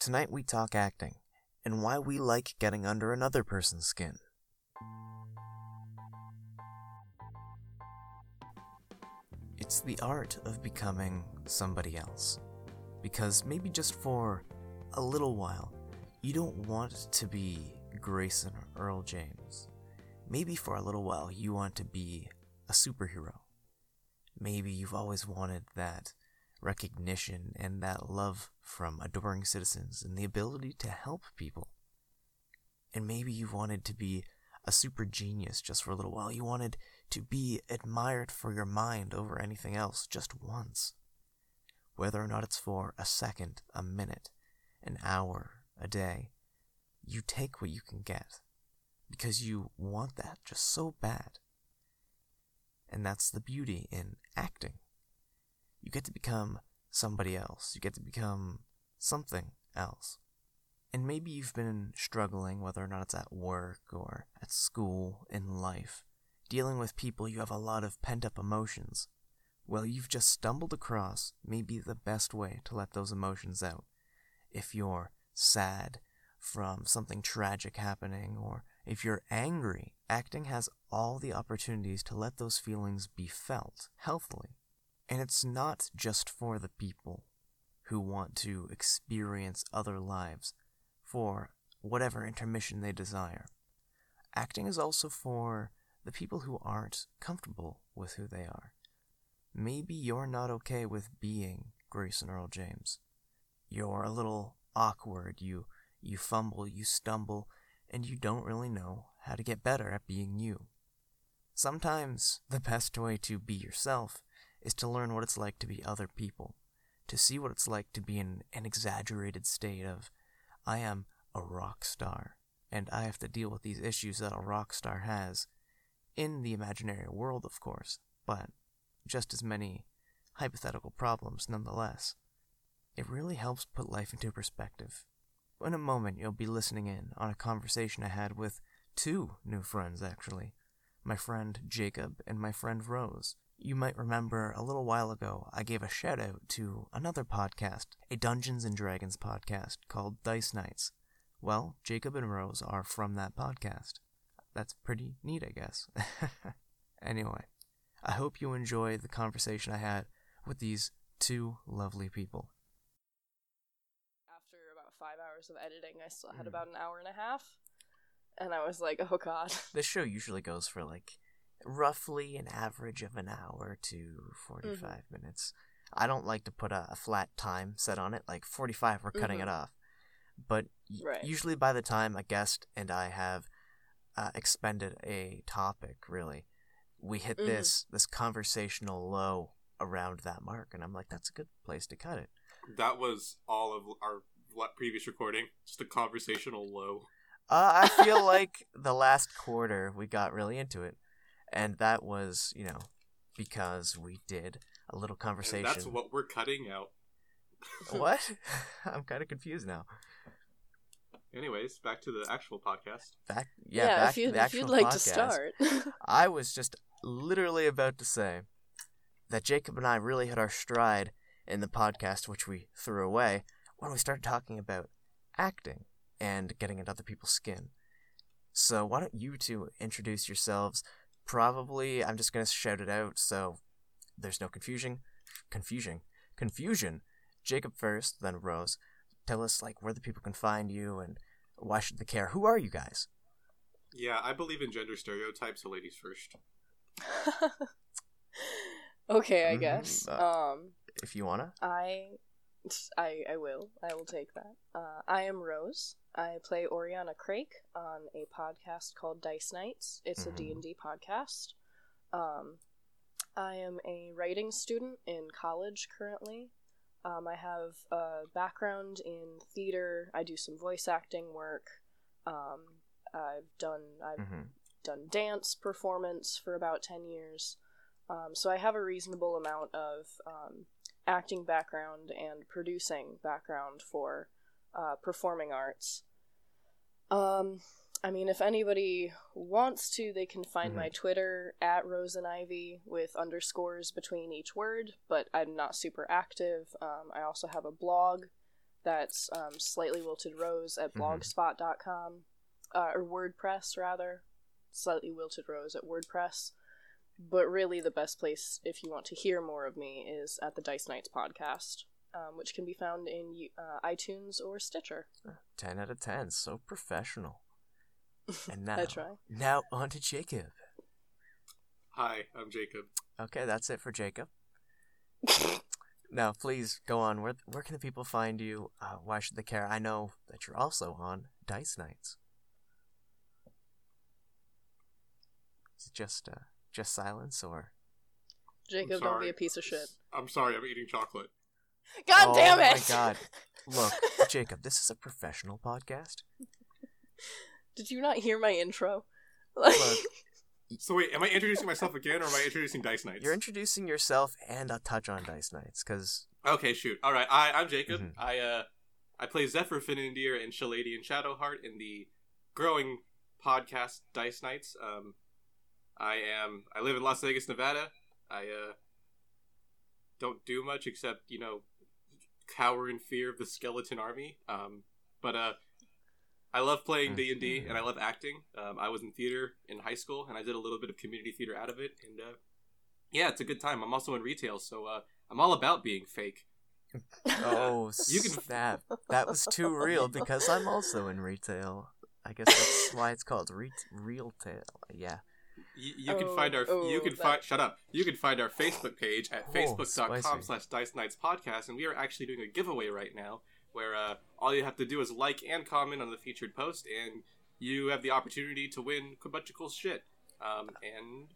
Tonight we talk acting and why we like getting under another person's skin. It's the art of becoming somebody else. Because maybe just for a little while, you don't want to be Grayson or Earl James. Maybe for a little while, you want to be a superhero. Maybe you've always wanted that recognition and that love from adoring citizens and the ability to help people. And maybe you wanted to be a super genius just for a little while. You wanted to be admired for your mind over anything else just once. Whether or not it's for a second, a minute, an hour, a day, you take what you can get because you want that just so bad. And that's the beauty in acting. You get to become somebody else. You get to become something else. And maybe you've been struggling, whether or not it's at work or at school, in life, dealing with people you have a lot of pent up emotions. Well, you've just stumbled across maybe the best way to let those emotions out. If you're sad from something tragic happening, or if you're angry, acting has all the opportunities to let those feelings be felt healthily. And it's not just for the people who want to experience other lives for whatever intermission they desire. Acting is also for the people who aren't comfortable with who they are. Maybe you're not okay with being Grayson Earl James. You're a little awkward, you you fumble, you stumble, and you don't really know how to get better at being you. Sometimes the best way to be yourself is to learn what it's like to be other people, to see what it's like to be in an exaggerated state of, I am a rock star, and I have to deal with these issues that a rock star has, in the imaginary world, of course, but just as many hypothetical problems nonetheless. It really helps put life into perspective. In a moment, you'll be listening in on a conversation I had with two new friends, actually my friend Jacob and my friend Rose. You might remember a little while ago I gave a shout out to another podcast, a Dungeons and Dragons podcast called Dice Nights. Well, Jacob and Rose are from that podcast. That's pretty neat, I guess. anyway, I hope you enjoy the conversation I had with these two lovely people. After about five hours of editing, I still had Mm. about an hour and a half. And I was like, oh god. This show usually goes for like roughly an average of an hour to 45 minutes. I don't like to put a, a flat time set on it, like 45, we're cutting Mhm. it off. But y- Right. usually by the time a guest and I have uh, expended a topic, really, we hit Mhm. this this conversational low around that mark, and I'm like, that's a good place to cut it. That was all of our le- previous recording. Just a conversational low. Uh, I feel like the last quarter we got really into it, and that was, you know, because we did a little And conversation. that's what we're cutting out. what? I'm kind of confused now. Anyways, back to the actual podcast. Back, yeah, back if, you, to the if actual you'd like podcast. to start. I was just literally about to say that Jacob and I really hit our stride in the podcast, which we threw away when we started talking about acting and getting into other people's skin. So why don't you two introduce yourselves? Probably, I'm just gonna shout it out so there's no confusion. Confusion. Confusion. Jacob first, then Rose. Tell us like where the people can find you and why should they care? Who are you guys? Yeah, I believe in gender stereotypes, so ladies first. okay, I Mhm, guess. uh, Um, If you wanna. I, I, I will. I will take that. Uh, I am Rose. I play Oriana Crake on a podcast called Dice Nights. It's a Mhm. D and D podcast. Um, I am a writing student in college currently. Um, I have a background in theater. I do some voice acting work. Um, I've done I've Mm-hmm. done dance performance for about 10 years. Um, so I have a reasonable amount of um, acting background and producing background for uh, performing arts. Um, I mean, if anybody wants to, they can find my Twitter at Rose and Ivy with underscores between each word, but I'm not super active. Um, I also have a blog That's um, slightly wilted rose at Mhm. blogspot.com, uh, or WordPress rather. Slightly wilted rose at WordPress. But really, the best place if you want to hear more of me is at the Dice Knights podcast, um, which can be found in uh, iTunes or Stitcher. 10 out of 10. So professional. And now, I try. now on to Jacob. Hi, I'm Jacob. Okay, that's it for Jacob. Now, please go on. Where where can the people find you? Uh, why should they care? I know that you're also on Dice Nights. Is it just uh, just silence or? Jacob, don't be a piece of shit. I'm sorry, I'm eating chocolate. God oh damn it! my god! Look, Jacob, this is a professional podcast. Did you not hear my intro? Like, Look, So wait, am I introducing myself again, or am I introducing Dice Knights? you're introducing yourself and a touch on Dice Nights, because Okay, shoot. All right, I, I'm Jacob. Mhm. I uh, I play Zephyr Finindir and Shallady and Shadowheart in the growing podcast Dice Knights. Um, I am. I live in Las Vegas, Nevada. I uh, don't do much except you know, cower in fear of the skeleton army. Um, but uh, I love playing D and D, and I love acting. Um, I was in theater in high school, and I did a little bit of community theater out of it, and uh, yeah, it's a good time. I'm also in retail, so uh, I'm all about being fake. oh You can- snap! That was too real because I'm also in retail. I guess that's why it's called re- real tail. Yeah. You, you can Oh, find our oh, you can that- find shut up. You can find our Facebook page at Oh, facebook.com spicy. slash dice nights podcast and we are actually doing a giveaway right now where uh, all you have to do is like and comment on the featured post and you have the opportunity to win a bunch of cool shit. Um, and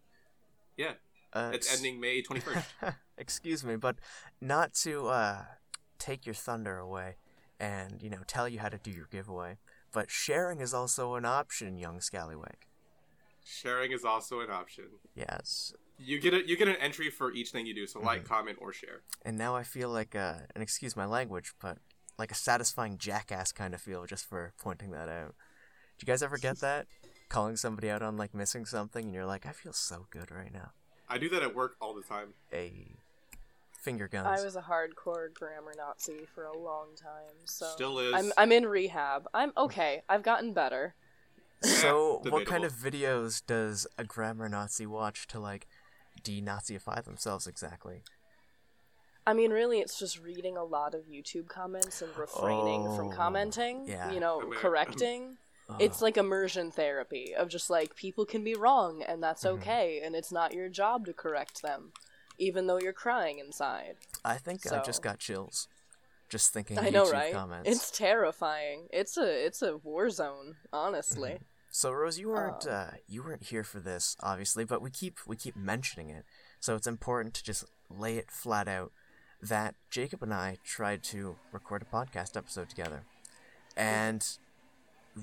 yeah, Uh, it's s- ending May 21st. Excuse me, but not to uh, take your thunder away and, you know, tell you how to do your giveaway, but sharing is also an option, young scallywag. Sharing is also an option. Yes. You get a, you get an entry for each thing you do, so like, Mhm. comment, or share. And now I feel like, uh, and excuse my language, but like a satisfying jackass kind of feel just for pointing that out. Do you guys ever get that? Calling somebody out on like missing something and you're like, I feel so good right now. I do that at work all the time. A finger guns. I was a hardcore grammar Nazi for a long time, so Still is. I'm I'm in rehab. I'm okay. I've gotten better. So, what kind of videos does a grammar Nazi watch to like denazify themselves exactly? I mean, really, it's just reading a lot of YouTube comments and refraining from Oh, commenting. yeah. You know, Wait, correcting. Ugh. It's uh. like immersion therapy of just like people can be wrong and that's Mhm. okay, and it's not your job to correct them, even though you're crying inside. I think I just got chills just thinking I know, YouTube right? comments. It's terrifying. It's a it's a war zone, honestly. Mm-hmm. So Rose, you weren't Oh. uh, you weren't here for this, obviously, but we keep we keep mentioning it. So it's important to just lay it flat out that Jacob and I tried to record a podcast episode together, and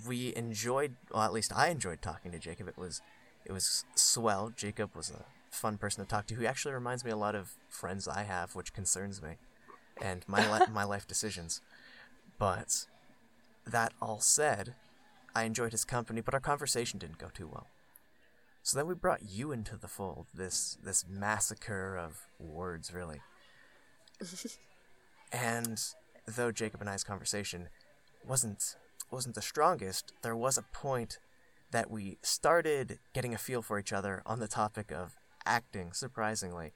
we enjoyed. Well, at least I enjoyed talking to Jacob. It was it was swell. Jacob was a fun person to talk to. Who actually reminds me a lot of friends I have, which concerns me, and my li- my life decisions. But that all said, I enjoyed his company, but our conversation didn't go too well. So then we brought you into the fold. This this massacre of words, really. and though Jacob and I's conversation wasn't wasn't the strongest, there was a point that we started getting a feel for each other on the topic of acting, surprisingly.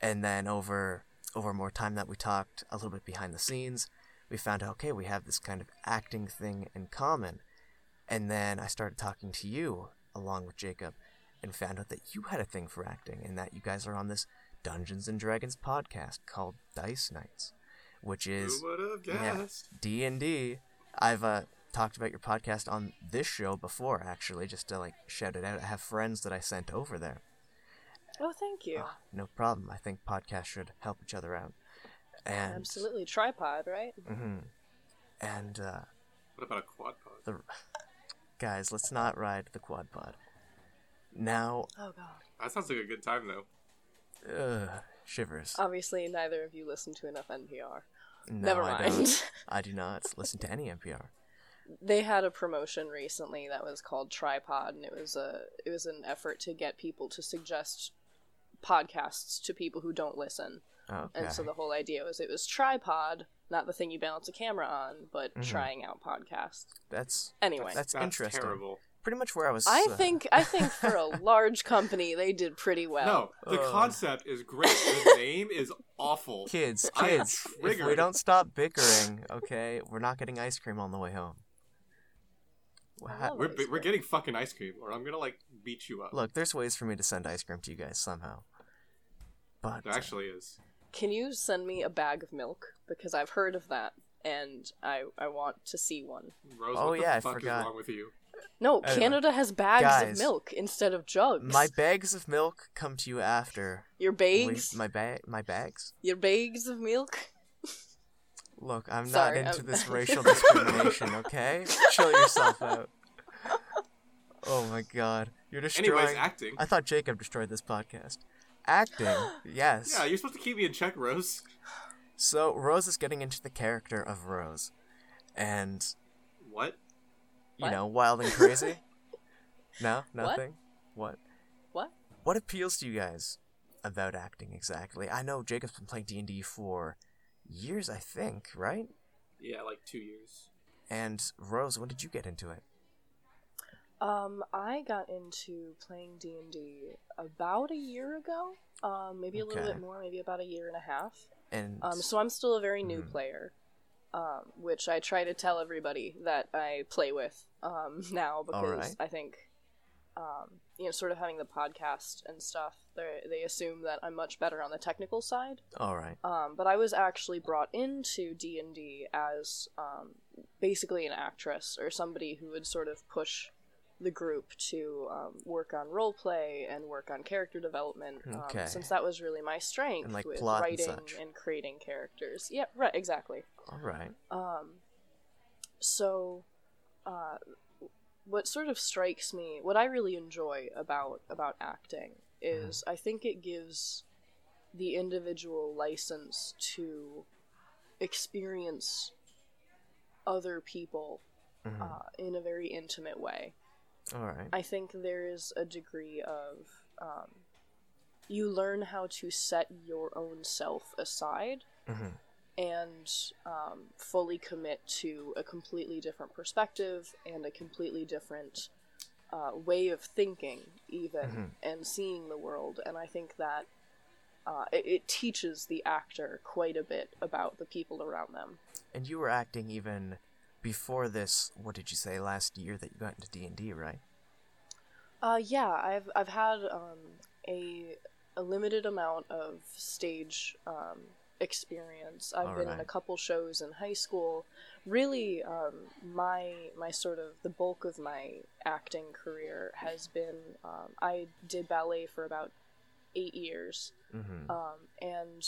And then over over more time that we talked a little bit behind the scenes, we found okay, we have this kind of acting thing in common. And then I started talking to you along with Jacob and found out that you had a thing for acting and that you guys are on this Dungeons and Dragons podcast called Dice Nights, which is Who would have yeah, guessed? D and D. I've uh, talked about your podcast on this show before, actually, just to like shout it out. I have friends that I sent over there. Oh, thank you. Ah, no problem. I think podcasts should help each other out. And Absolutely, tripod, right? hmm And uh, What about a quad pod? the guys, let's not ride the quad pod. Now, Oh god. That sounds like a good time though. ugh, shivers. Obviously, neither of you listen to enough NPR. no, Never I mind. don't. I do not listen to any NPR. they had a promotion recently that was called Tripod, and it was a it was an effort to get people to suggest podcasts to people who don't listen. Okay. And so the whole idea was it was tripod, not the thing you balance a camera on, but Mhm. trying out podcasts. That's Anyway, That's interesting. terrible. pretty much where I was. I uh, think I think for a large company they did pretty well. No, the Uh. concept is great. The name is awful. kids, kids. If we don't stop bickering, okay, we're not getting ice cream on the way home. Wha- We're, we're getting fucking ice cream, or I'm gonna like beat you up. Look, there's ways for me to send ice cream to you guys somehow. But There actually is. Can you send me a bag of milk because I've heard of that and I I want to see one. Rose, Oh, what yeah, I the fuck forgot. is wrong with you? No, Anyway. Canada has bags Guys, of milk instead of jugs. my bags of milk come to you after. your we- bags, my bag, my bags. your bags of milk. Look, I'm Sorry, not into I'm- this racial discrimination. Okay, chill yourself out. Oh my god, you're destroying. Anyways, acting. I thought Jacob destroyed this podcast. Acting, yes. Yeah, you're supposed to keep me in check, Rose. So Rose is getting into the character of Rose, and What? you What? know, wild and crazy. no, What? nothing. What? What? What appeals to you guys about acting exactly? I know Jacob's been playing D and D for years, I think, right? Yeah, like two years. And Rose, when did you get into it? Um, I got into playing D and D about a year ago. Um, maybe a little bit more, maybe about a year and a half. And Um, so I'm still a very new Mhm. player, um, which I try to tell everybody that I play with um, now because Alright. I think, um, you know, sort of having the podcast and stuff, they they assume that I'm much better on the technical side. all right, Um, but I was actually brought into D and D as um, basically an actress or somebody who would sort of push the group to um, work on role play and work on character development. Um, Since that was really my strength And, like, with plot and writing and creating characters. Yeah, right, exactly. all right. Um, so, uh, what sort of strikes me, what I really enjoy about about acting is I think it gives the individual license to experience other people Mhm. uh, in a very intimate way. All right. I think there is a degree of um, you learn how to set your own self aside hmm and um, fully commit to a completely different perspective and a completely different uh, way of thinking, even Mhm. and seeing the world. And I think that uh, it, it teaches the actor quite a bit about the people around them. And you were acting even before this. What did you say last year that you got into D and D, right? Uh, yeah, I've I've had um, a a limited amount of stage um, experience. I've been in a couple shows in high school. Really, um, my my sort of the bulk of my acting career has been um, I did ballet for about eight years, Mm-hmm. um, and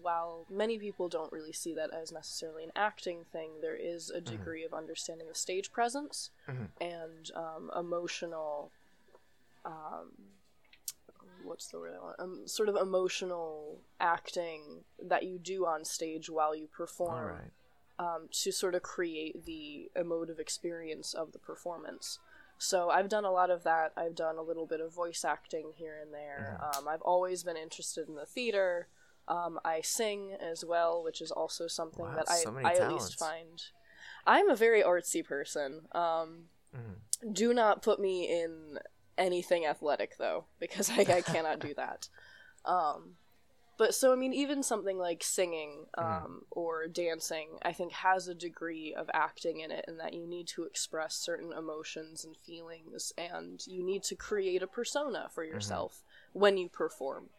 while many people don't really see that as necessarily an acting thing, there is a degree of understanding of stage presence Mhm. and um, emotional. Um, what's the word I want? Um, sort of emotional acting that you do on stage while you perform right. um, to sort of create the emotive experience of the performance. So I've done a lot of that. I've done a little bit of voice acting here and there. Um, I've always been interested in the theater. Um, I sing as well, which is also something Wow, that I, so I at least find. I'm a very artsy person. Um, Mhm. do not put me in anything athletic though, because I, I cannot do that. Um, but so I mean, even something like singing um, or dancing, I think has a degree of acting in it, and that you need to express certain emotions and feelings, and you need to create a persona for yourself when you perform,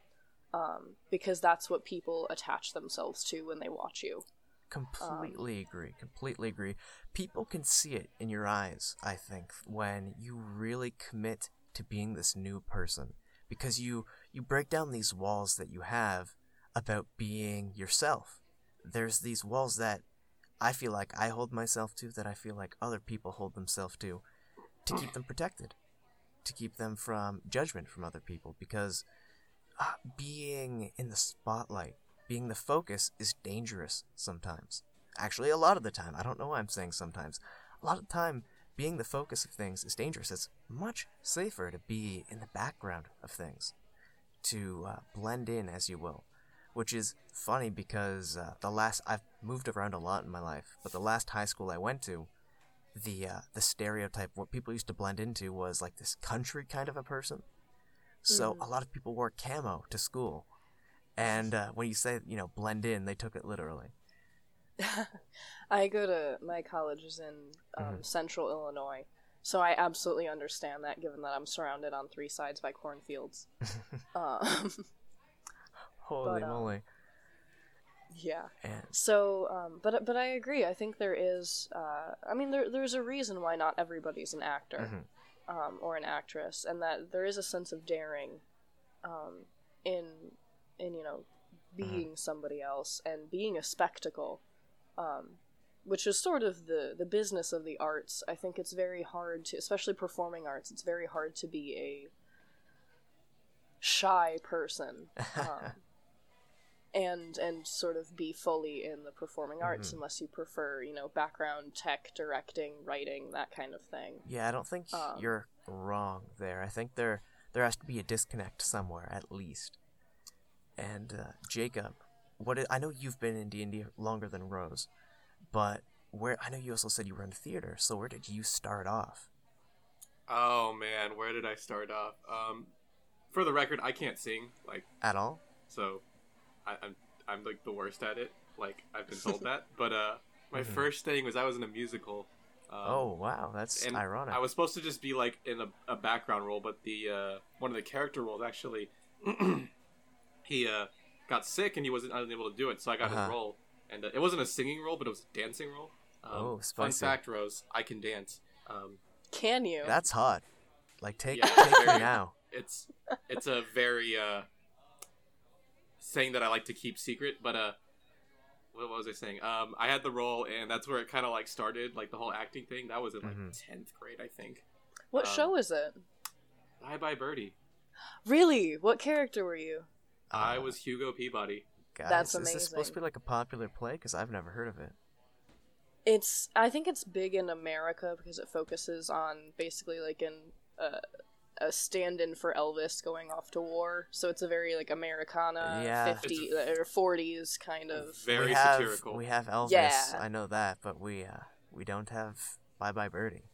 um, because that's what people attach themselves to when they watch you. Completely agree. Completely agree. People can see it in your eyes, I think, when you really commit to being this new person because you you break down these walls that you have about being yourself. There's these walls that I feel like I hold myself to that I feel like other people hold themselves to to keep them protected, to keep them from judgment from other people because being in the spotlight, being the focus is dangerous sometimes. Actually, a lot of the time. I don't know why I'm saying sometimes. A lot of the time, being the focus of things is dangerous. It's much safer to be in the background of things, to uh, blend in, as you will. which is funny because uh, the last I've moved around a lot in my life, but the last high school I went to, the uh, the stereotype what people used to blend into was like this country kind of a person. So Mhm. a lot of people wore camo to school, and uh, when you say you know blend in, they took it literally. I go to my college is in um, Mhm. central Illinois, so I absolutely understand that. Given that I'm surrounded on three sides by cornfields. um, Holy But, um, moly! yeah. And So, um, but but I agree. I think there is. Uh, I mean, there there's a reason why not everybody's an actor Mhm. Um, or an actress, and that there is a sense of daring um, in in you know being somebody else and being a spectacle, um, which is sort of the the business of the arts. I think it's very hard to, especially performing arts. It's very hard to be a shy person. Um, and and sort of be fully in the performing arts Mhm. unless you prefer you know background tech directing writing that kind of thing yeah, I don't think um, you're wrong there. I think there there has to be a disconnect somewhere at least. And uh, Jacob, what i I know you've been in D and D longer than Rose, but where I know you also said you were in theater. So where did you start off? Oh man, where did I start off? Um, for the record, I can't sing. Like, At all? so I, I'm I'm like the worst at it. Like I've been told that. But uh, my Mhm. first thing was I was in a musical. Um, oh wow, that's and ironic. I was supposed to just be like in a, a background role, but the uh, one of the character roles actually, he uh, got sick and he wasn't unable to do it, so I got Uh-huh. his role. And uh, it wasn't a singing role, but it was a dancing role. Um, Oh, Fun fact, Rose, I can dance. Um, can you That's hot. Like take Yeah, take me very- now. it's it's a very uh, saying that I like to keep secret, but uh, what was I saying? Um, I had the role, and that's where it kind of like started, like the whole acting thing. That was in like Mhm. tenth grade, I think. what um, show is it Bye bye Birdie. really what character were you I Uh, was Hugo Peabody. Guys, That's is this supposed to be like a popular play? Because I've never heard of it. it's i think it's big in america because it focuses on basically like in a, a stand-in for elvis going off to war so it's a very like americana Yeah. 50 or 40s kind of Very we have, satirical. We have Elvis. Yeah. I know that, but we uh, we don't have Bye Bye Birdie.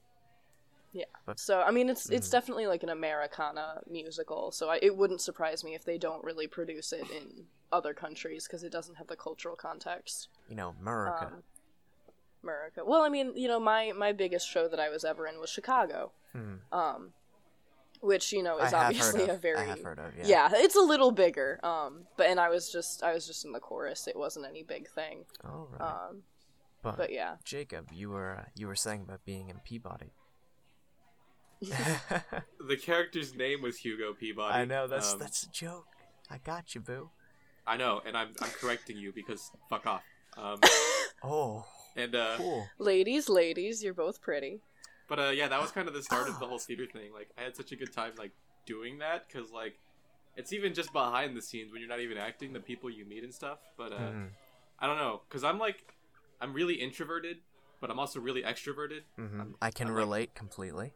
Yeah. But, So I mean, it's it's Mhm. definitely like an Americana musical. So I, it wouldn't surprise me if they don't really produce it in other countries because it doesn't have the cultural context. You know, America. Um, America. Well, I mean, you know, my my biggest show that I was ever in was Chicago, Hmm. um, which you know I is have obviously heard a very I have heard of. Yeah. yeah. it's a little bigger. Um, but and I was just I was just in the chorus. It wasn't any big thing. All right. Um, but, but yeah, Jacob, you were uh, you were saying about being in Peabody. The character's name was Hugo Peabody. I know that's Um, that's a joke. I got you, boo. I know, and I'm I'm correcting you because fuck off. Um, Oh, and uh, cool. ladies, ladies, you're both pretty. But uh, yeah, that was kind of the start of the whole theater thing. Like, I had such a good time like doing that because like it's even just behind the scenes when you're not even acting, the people you meet and stuff. But uh, Mhm. I don't know, because I'm like I'm really introverted, but I'm also really extroverted. Mhm. I'm- I can I'm like- relate completely.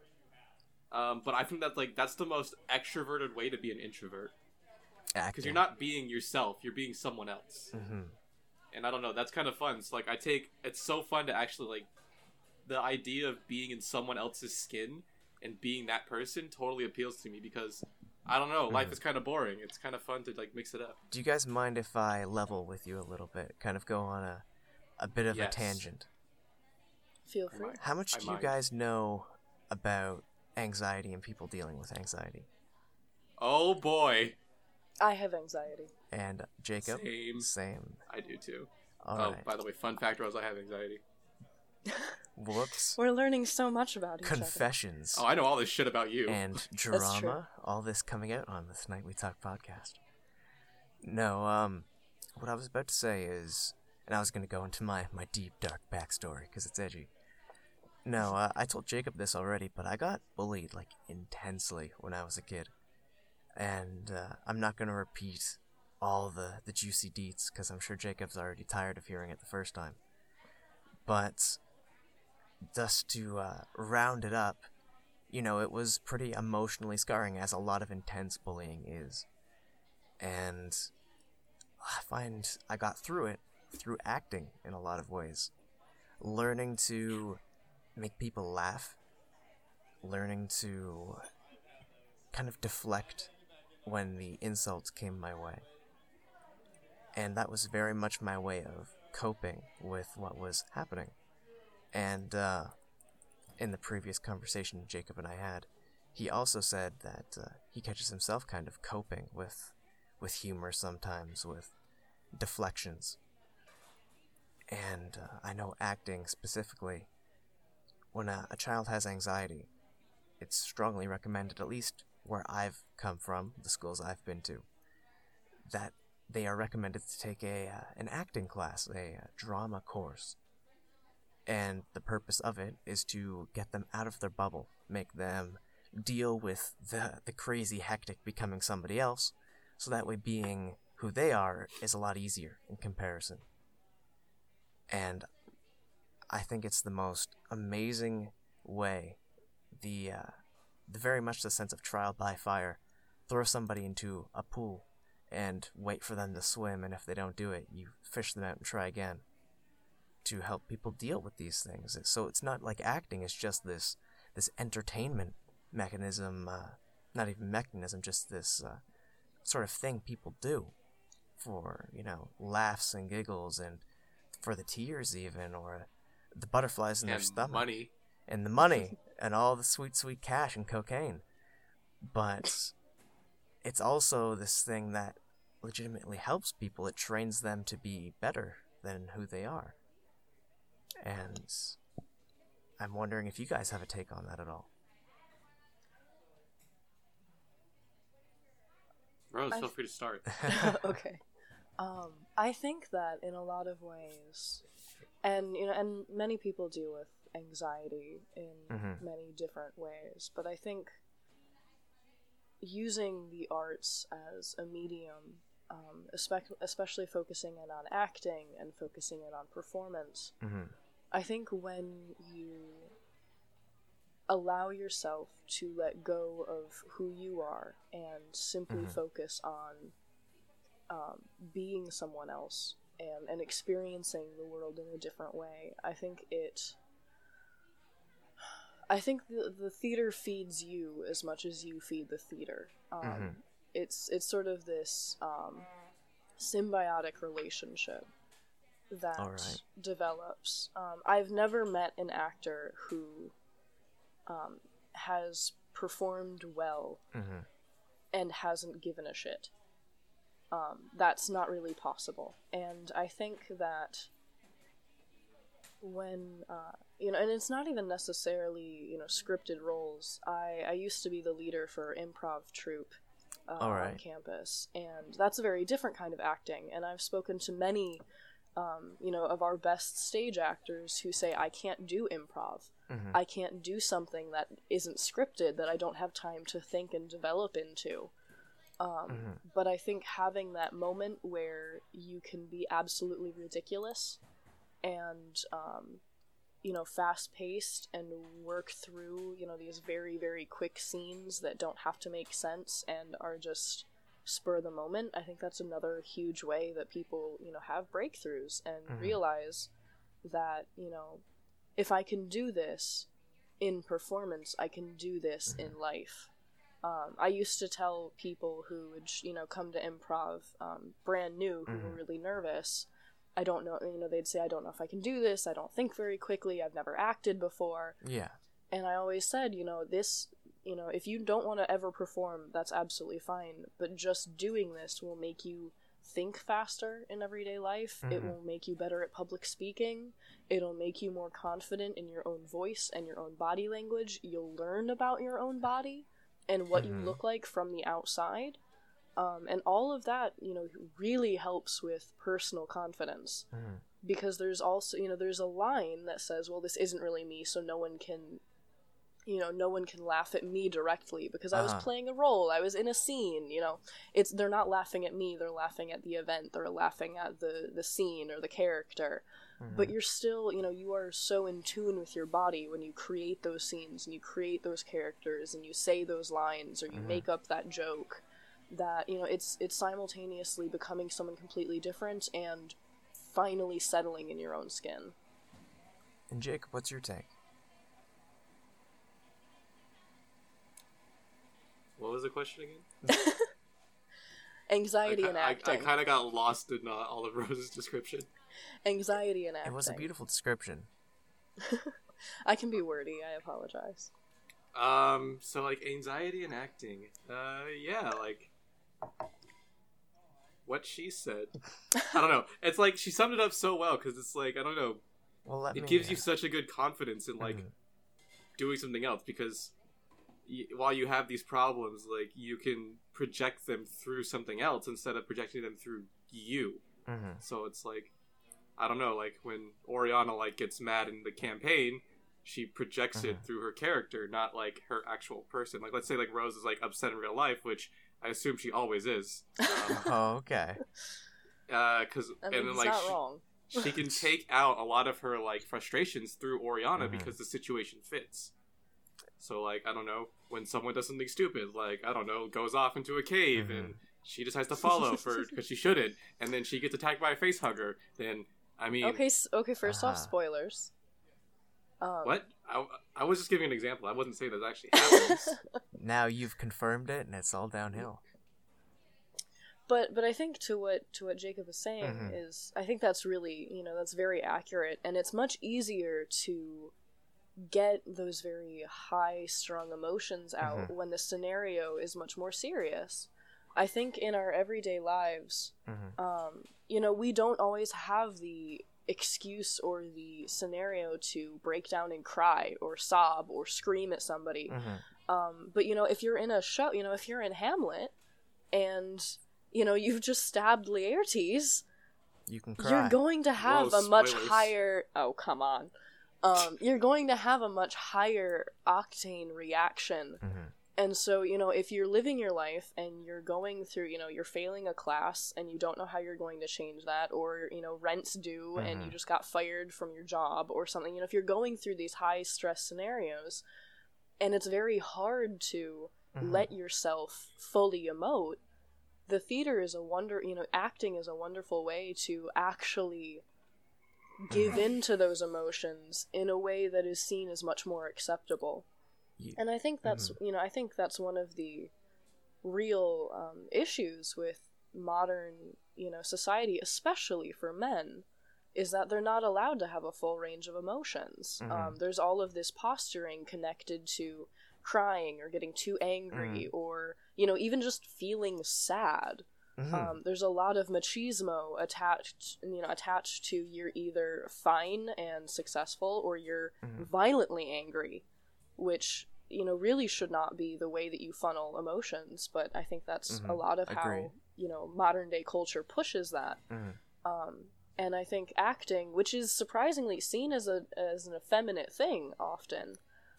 Um, but I think that like that's the most extroverted way to be an introvert because you're not being yourself; you're being someone else. hmm and I don't know, that's kind of fun. So like I take it's so fun to actually like the idea of being in someone else's skin and being that person totally appeals to me because I don't know, life Mhm. is kind of boring. It's kind of fun to like mix it up. Do you guys mind if I level with you a little bit? Kind of go on a a bit of a tangent. Feel free. How much I do you guys know about anxiety and people dealing with anxiety? Oh boy, I have anxiety. And Jacob, same. same. I do too. All oh, right. by the way, fun fact was I have anxiety. Whoops. We're learning so much about each other. Confessions Oh, I know all this shit about you. and drama. All this coming out on this Night We Talk podcast. No, um, what I was about to say is, and I was gonna go into my my deep dark backstory because it's edgy. No, uh, I told Jacob this already, but I got bullied like intensely when I was a kid, and uh, I'm not gonna repeat all the the juicy deets because I'm sure Jacob's already tired of hearing it the first time. But just to uh, round it up, you know, it was pretty emotionally scarring, as a lot of intense bullying is. And I find I got through it through acting in a lot of ways. Learning to make people laugh, learning to kind of deflect when the insults came my way. And that was very much my way of coping with what was happening. And uh, in the previous conversation Jacob and I had, he also said that uh, he catches himself kind of coping with with humor sometimes, with deflections. And uh, I know acting specifically, when a, a child has anxiety, it's strongly recommended, at least where I've come from, the schools I've been to, that they are recommended to take a uh, an acting class, a, a drama course. And the purpose of it is to get them out of their bubble, make them deal with the the crazy hectic becoming somebody else, so that way being who they are is a lot easier in comparison. And I think it's the most amazing way, the uh, the very much the sense of trial by fire. Throw somebody into a pool and wait for them to swim, and if they don't do it, you fish them out and try again to help people deal with these things. So it's not like acting; it's just this this entertainment mechanism, uh, not even mechanism, just this uh, sort of thing people do for you know laughs and giggles and for the tears even or the butterflies in and their stomach money. and the money and all the sweet sweet cash and cocaine but it's also this thing that legitimately helps people it trains them to be better than who they are and i'm wondering if you guys have a take on that at all Rose, I- feel free to start. okay. Um, I think that in a lot of ways, and you know, and many people deal with anxiety in Mhm. many different ways, but I think using the arts as a medium, um, especially especially focusing in on acting and focusing in on performance, hmm I think when you allow yourself to let go of who you are and simply Mhm. focus on um, being someone else and, and experiencing the world in a different way, I think it. I think the, the theater feeds you as much as you feed the theater. Um, Mhm. It's it's sort of this um, symbiotic relationship that Alright. develops. Um, I've never met an actor who um, has performed well hmm and hasn't given a shit. Um, that's not really possible. And I think that when uh, you know, and it's not even necessarily you know scripted roles. I I used to be the leader for improv troupe uh, on campus, and that's a very different kind of acting. And I've spoken to many, um, you know, of our best stage actors who say I can't do improv. hmm I can't do something that isn't scripted that I don't have time to think and develop into. Um, Mhm. But I think having that moment where you can be absolutely ridiculous and, um, you know, fast paced and work through, you know, these very, very quick scenes that don't have to make sense and are just spur of the moment, I think that's another huge way that people, you know, have breakthroughs and Mhm. realize that, you know, if I can do this in performance, I can do this in life. Um, I used to tell people who would, you know, come to improv um, brand new who were Mhm. really nervous. I don't know, you know, they'd say, I don't know if I can do this. I don't think very quickly. I've never acted before. yeah And I always said, you know, this, you know, if you don't want to ever perform, that's absolutely fine. But just doing this will make you think faster in everyday life. It Mhm. will make you better at public speaking. It'll make you more confident in your own voice and your own body language. You'll learn about your own body and what you Mhm. look like from the outside. Um, and all of that, you know, really helps with personal confidence hmm because there's also you know there's a line that says well this isn't really me so no one can you know no one can laugh at me directly because i was Uh-huh. playing a role i was in a scene you know it's they're not laughing at me they're laughing at the event they're laughing at the the scene or the character but you're still you know you are so in tune with your body when you create those scenes and you create those characters and you say those lines or you Mhm. make up that joke that you know it's it's simultaneously becoming someone completely different and finally settling in your own skin. And Jacob, what's your take? What was the question again? Anxiety I, and acting. I kind of got lost in uh, all of Rose's description. Anxiety and acting. It was a beautiful description. I can be wordy. I apologize. Um, so like anxiety and acting. Uh, yeah, like what she said. I don't know. It's like she summed it up so well because it's like I don't know. Well, let It me, gives uh, you such a good confidence in like mhm. doing something else because y- while you have these problems, like you can project them through something else instead of projecting them through you. Mhm. So it's like I don't know, like when Oriana like gets mad in the campaign, she projects it Mhm. through her character, not like her actual person. Like let's say like Rose is like upset in real life, which I assume she always is. Um, Oh, okay. uh, cause I and then like not she, wrong. she can take out a lot of her like frustrations through Oriana Mhm. because the situation fits. So like I don't know when someone does something stupid, like I don't know, goes off into a cave Mhm. and she decides to follow for because she shouldn't, and then she gets attacked by a face hugger. Then I mean, Okay, s- okay. 1st off, Uh-huh. spoilers. Um, what? I, I was just giving an example. I wasn't saying that actually happens. Now you've confirmed it, and it's all downhill. But but I think to what to what Jacob is saying Mhm. is I think that's really you know that's very accurate, and it's much easier to get those very high strung emotions out when the scenario is much more serious. I think in our everyday lives, Mhm. um, you know, we don't always have the excuse or the scenario to break down and cry or sob or scream at somebody. Mhm. Um, but you know, if you're in a show, you know, if you're in Hamlet and you know you've just stabbed Laertes, You can cry. you're going to have Whoa, a much spoilers. higher. Oh come on, um, you're going to have a much higher octane reaction. Mhm. And so, you know, if you're living your life and you're going through, you know, you're failing a class and you don't know how you're going to change that, or, you know, rent's due and you Mhm. just got fired from your job or something, you know, if you're going through these high stress scenarios and it's very hard to Mhm. let yourself fully emote, the theater is a wonder, you know, acting is a wonderful way to actually give in to those emotions in a way that is seen as much more acceptable. Ye- and i think that's you know i think that's one of the real um, issues with modern you know society especially for men is that they're not allowed to have a full range of emotions. Mhm. um, there's all of this posturing connected to crying or getting too angry or you know even just feeling sad Mhm. um, there's a lot of machismo attached you know attached to you're either fine and successful or you're Mhm. violently angry which you know really should not be the way that you funnel emotions but i think that's a Mhm. lot of how you know modern day culture pushes that Mhm. um, and i think acting which is surprisingly seen as a as an effeminate thing often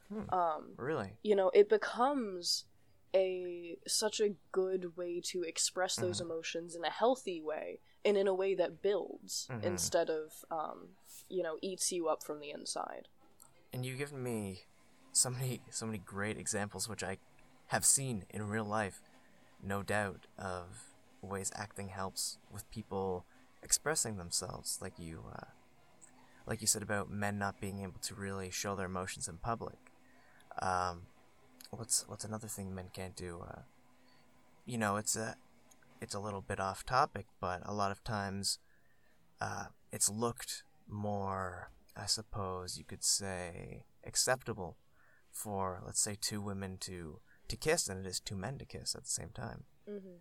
Hmm. um, Really? you know it becomes a such a good way to express those Mhm. emotions in a healthy way and in a way that builds Mhm. instead of um, you know eats you up from the inside And you've given me so many, so many great examples, which I have seen in real life, no doubt, of ways acting helps with people expressing themselves, like you, uh, like you said about men not being able to really show their emotions in public. Um, what's what's another thing men can't do? Uh, you know, it's a it's a little bit off topic, but a lot of times, uh, it's looked more, I suppose you could say, acceptable for let's say two women to to kiss than it is two men to kiss at the same time. hmm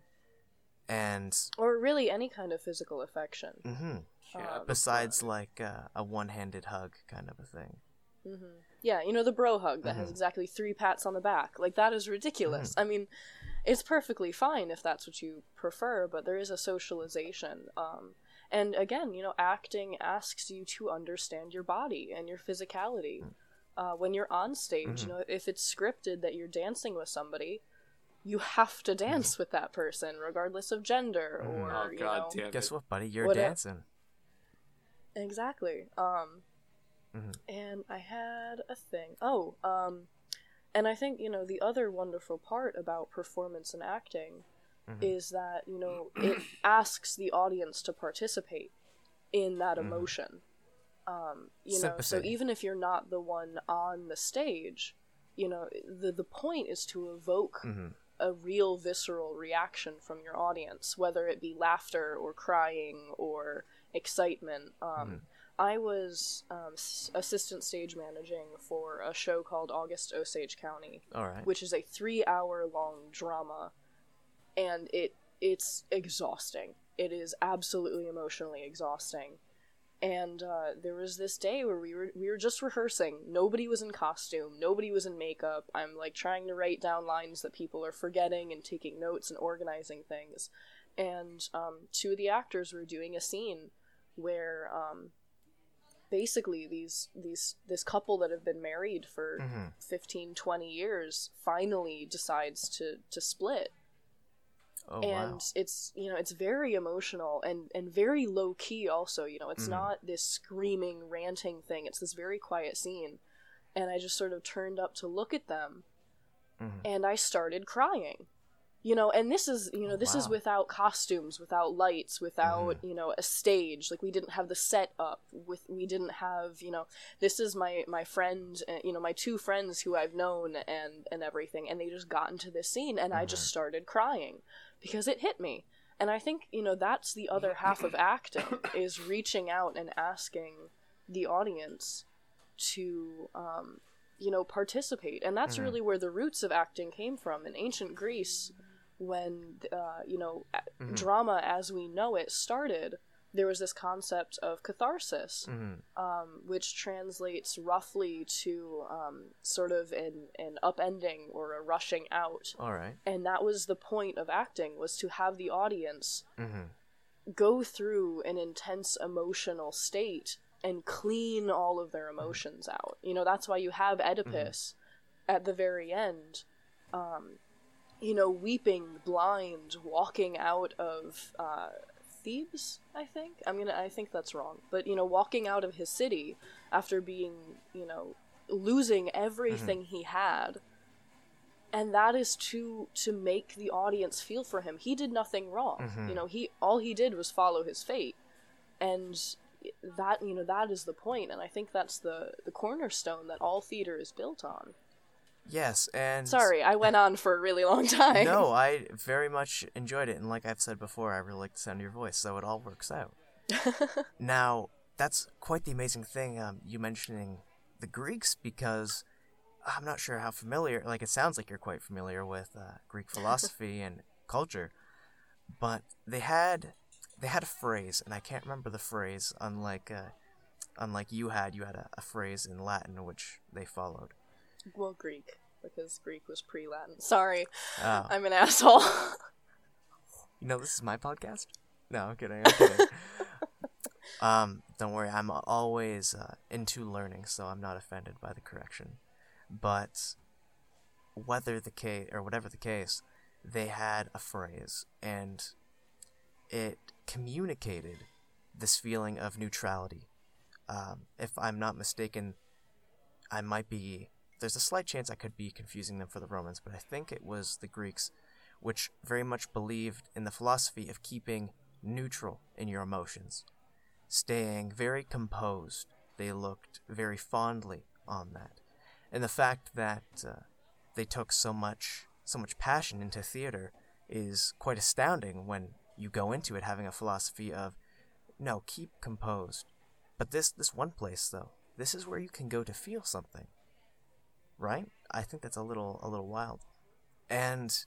And or really any kind of physical affection hmm Yeah, Uh, besides like uh, a one-handed hug kind of a thing. Hmm Yeah, you know the bro hug that has Mhm. exactly three pats on the back. Like that is ridiculous. Mm-hmm. I mean, it's perfectly fine if that's what you prefer, but there is a socialization. Um, and again, you know, acting asks you to understand your body and your physicality. Mm. Uh, when you're on stage, you know, if it's scripted that you're dancing with somebody, you have to dance with that person, regardless of gender Mhm. or Oh you god know. damn Guess what, buddy? You're What a- dancing. Exactly. Um, Mhm. and I had a thing. Oh, um, and I think you know the other wonderful part about performance and acting Mhm. is that you know it asks the audience to participate in that Mhm. emotion. Um, you know, so even if you're not the one on the stage, you know the the point is to evoke hmm a real visceral reaction from your audience, whether it be laughter or crying or excitement. Um, Mhm. I was um, s- assistant stage managing for a show called August Osage County, right. which is a three-hour-long drama, and it it's exhausting. It is absolutely emotionally exhausting. And uh, there was this day where we were we were just rehearsing. Nobody was in costume. Nobody was in makeup. I'm like trying to write down lines that people are forgetting and taking notes and organizing things. And um, two of the actors were doing a scene where um, basically these these this couple that have been married for Mhm. 15 20 years finally decides to to split Oh and wow. it's you know it's very emotional and and very low key also you know it's Mhm. not this screaming ranting thing it's this very quiet scene and i just sort of turned up to look at them Mhm. and i started crying you know and this is you know Oh, this is without costumes without lights without Mhm. you know a stage like we didn't have the set up with we didn't have you know this is my my friend uh, you know my two friends who i've known and and everything and they just got into this scene and i just Mhm. started crying because it hit me and i think you know that's the other half of acting is reaching out and asking the audience to um you know participate and that's Mhm. really where the roots of acting came from in ancient greece when uh, you know Mhm. drama as we know it started there was this concept of catharsis Mhm. um, which translates roughly to um, sort of an, an upending or a rushing out All right. and that was the point of acting was to have the audience Mhm. go through an intense emotional state and clean all of their emotions out. You know, that's why you have Oedipus at the very end, um, you know, weeping blind, walking out of uh, Thebes. I think? I'm gonna. I think that's wrong, but you know, walking out of his city after being, you know, losing everything he had. And that is to to make the audience feel for him. He did nothing wrong. Mhm. you know he all he did was follow his fate. And that you know that is the point. And i think that's the the cornerstone that all theater is built on Yes, and sorry i went on for a really long time no, I very much enjoyed it, and like I've said before, I really like the sound of your voice, so it all works out. now, that's quite the amazing thing. Um, you mentioning the Greeks, because I'm not sure how familiar. Like, it sounds like you're quite familiar with uh, Greek philosophy and culture, but they had they had a phrase, and I can't remember the phrase. Unlike uh, unlike you had, you had a, a phrase in Latin which they followed. Well greek because greek was pre-latin sorry Oh. i'm an asshole You know, this is my podcast. No, I'm kidding. I'm kidding. um, don't worry. I'm always uh, into learning, so I'm not offended by the correction. But whether the case or whatever the case, they had a phrase, and it communicated this feeling of neutrality. Um, if I'm not mistaken, I might be. There's a slight chance I could be confusing them for the Romans, but I think it was the Greeks which very much believed in the philosophy of keeping neutral in your emotions, staying very composed. They looked very fondly on that, and the fact that uh, they took so much so much passion into theater is quite astounding when you go into it having a philosophy of no, keep composed. But this this one place though, this is where you can go to feel something. Right? I think that's a little a little wild. And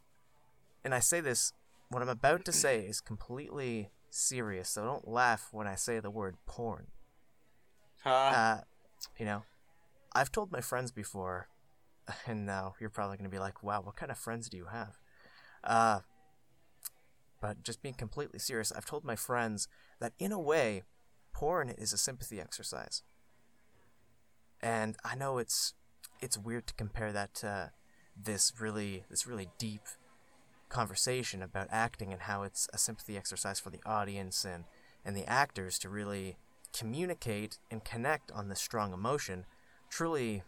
and I say this, what I'm about to say is completely serious, so don't laugh when I say the word porn. Ha. Uh, you know, I've told my friends before, and now you're probably going to be like, wow, what kind of friends do you have? Uh, but just being completely serious, I've told my friends that in a way, porn is a sympathy exercise. And I know it's it's weird to compare that to this really this really deep conversation about acting and how it's a sympathy exercise for the audience and and the actors to really communicate and connect on this strong emotion. Truly,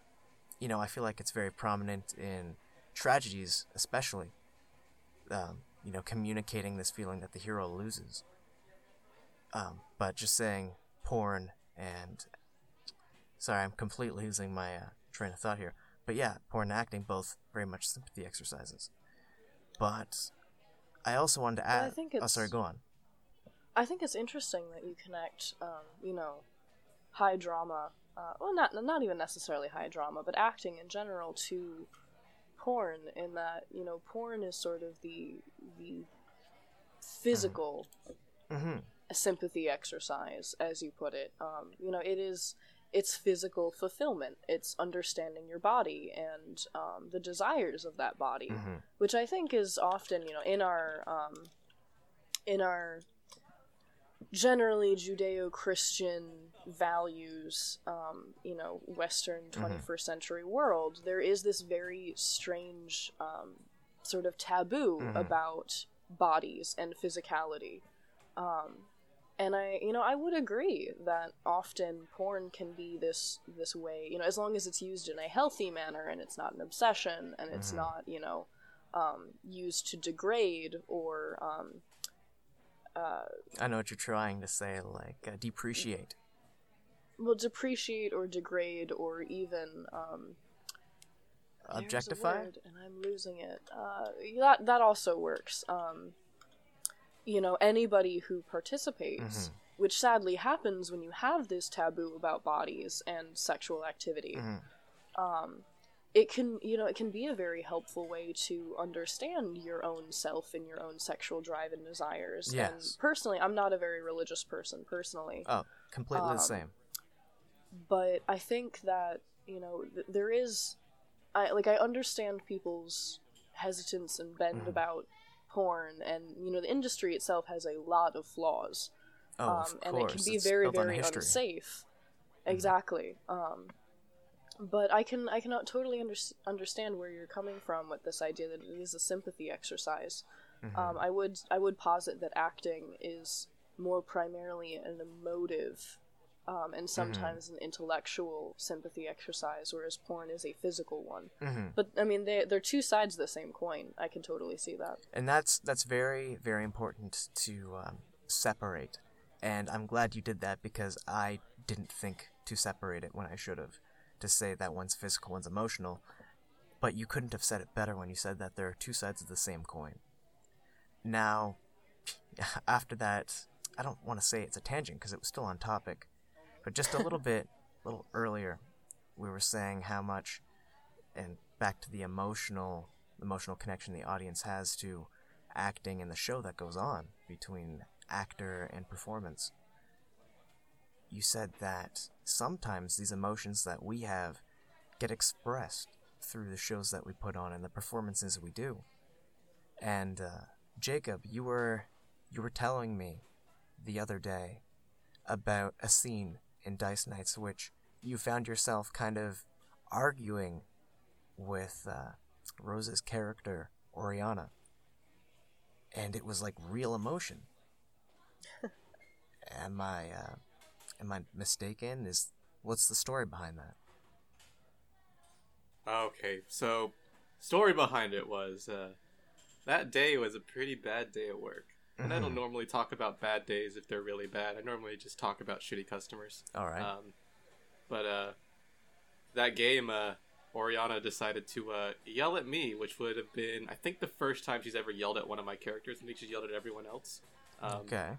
you know, I feel like it's very prominent in tragedies, especially. Um, you know, communicating this feeling that the hero loses. Um, but just saying porn and sorry, I'm completely losing my uh, train of thought here. But yeah, porn and acting both very much sympathy exercises. But I also wanted to Well, I add. think oh, it's- sorry, go on. I think it's interesting that you connect, um, you know, high drama, uh, well, not not even necessarily high drama, but acting in general to porn. In that, you know, porn is sort of the the physical Mm-hmm. sympathy exercise, as you put it. Um, you know, it is it's physical fulfillment. It's understanding your body and um, the desires of that body Mm-hmm. which I think is often, you know, in our um, in our generally Judeo-Christian values, um, you know, Western 21st century world, there is this very strange um, sort of taboo Mhm. about bodies and physicality. Um, and I, you know, I would agree that often porn can be this this way, you know, as long as it's used in a healthy manner and it's not an obsession and it's Mhm. not, you know, um, used to degrade or um, uh, I know what you're trying to say, like uh, depreciate. will depreciate or degrade or even um, Objectify? word, and I'm losing it. Uh, that that also works. Um, you know, anybody who participates, Mhm. which sadly happens when you have this taboo about bodies and sexual activity. Mhm. Um, it can, you know, it can be a very helpful way to understand your own self and your own sexual drive and desires. Yes. And personally, I'm not a very religious person personally Oh, completely Um, the same. but I think that you know th- there is, I like I understand people's hesitance and bend Mhm. about porn, and you know the industry itself has a lot of flaws, Oh, um, of and it can be it's very very. Mm-hmm. unsafe. Exactly. Um, but I can I cannot totally under- understand where you're coming from with this idea that it is a sympathy exercise. Mhm. Um, I would I would posit that acting is more primarily an emotive um, and sometimes an intellectual sympathy exercise, whereas porn is a physical one. Mhm. But I mean, they they're two sides of the same coin. I can totally see that. and that's that's very very important to um, separate and i'm glad you did that because i didn't think to separate it when i should have to say that one's physical one's emotional but you couldn't have said it better when you said that there are two sides of the same coin now after that i don't want to say it's a tangent because it was still on topic but just a little bit a little earlier we were saying how much and back to the emotional emotional connection the audience has to acting and the show that goes on between actor and performance. You said that sometimes these emotions that we have get expressed through the shows that we put on and the performances we do. And uh, Jacob, you were you were telling me the other day about a scene in Dice Nights which you found yourself kind of arguing with uh, Rose's character Oriana, and it was like real emotion. am I uh, am I mistaken? Is what's the story behind that? Okay, so story behind it was uh, that day was a pretty bad day at work. And I don't Mhm. normally talk about bad days if they're really bad. I normally just talk about shitty customers. All right. Um, but uh, that game, uh, Oriana decided to uh, yell at me, which would have been, I think, the first time she's ever yelled at one of my characters. I think she's yelled at everyone else. Um, okay.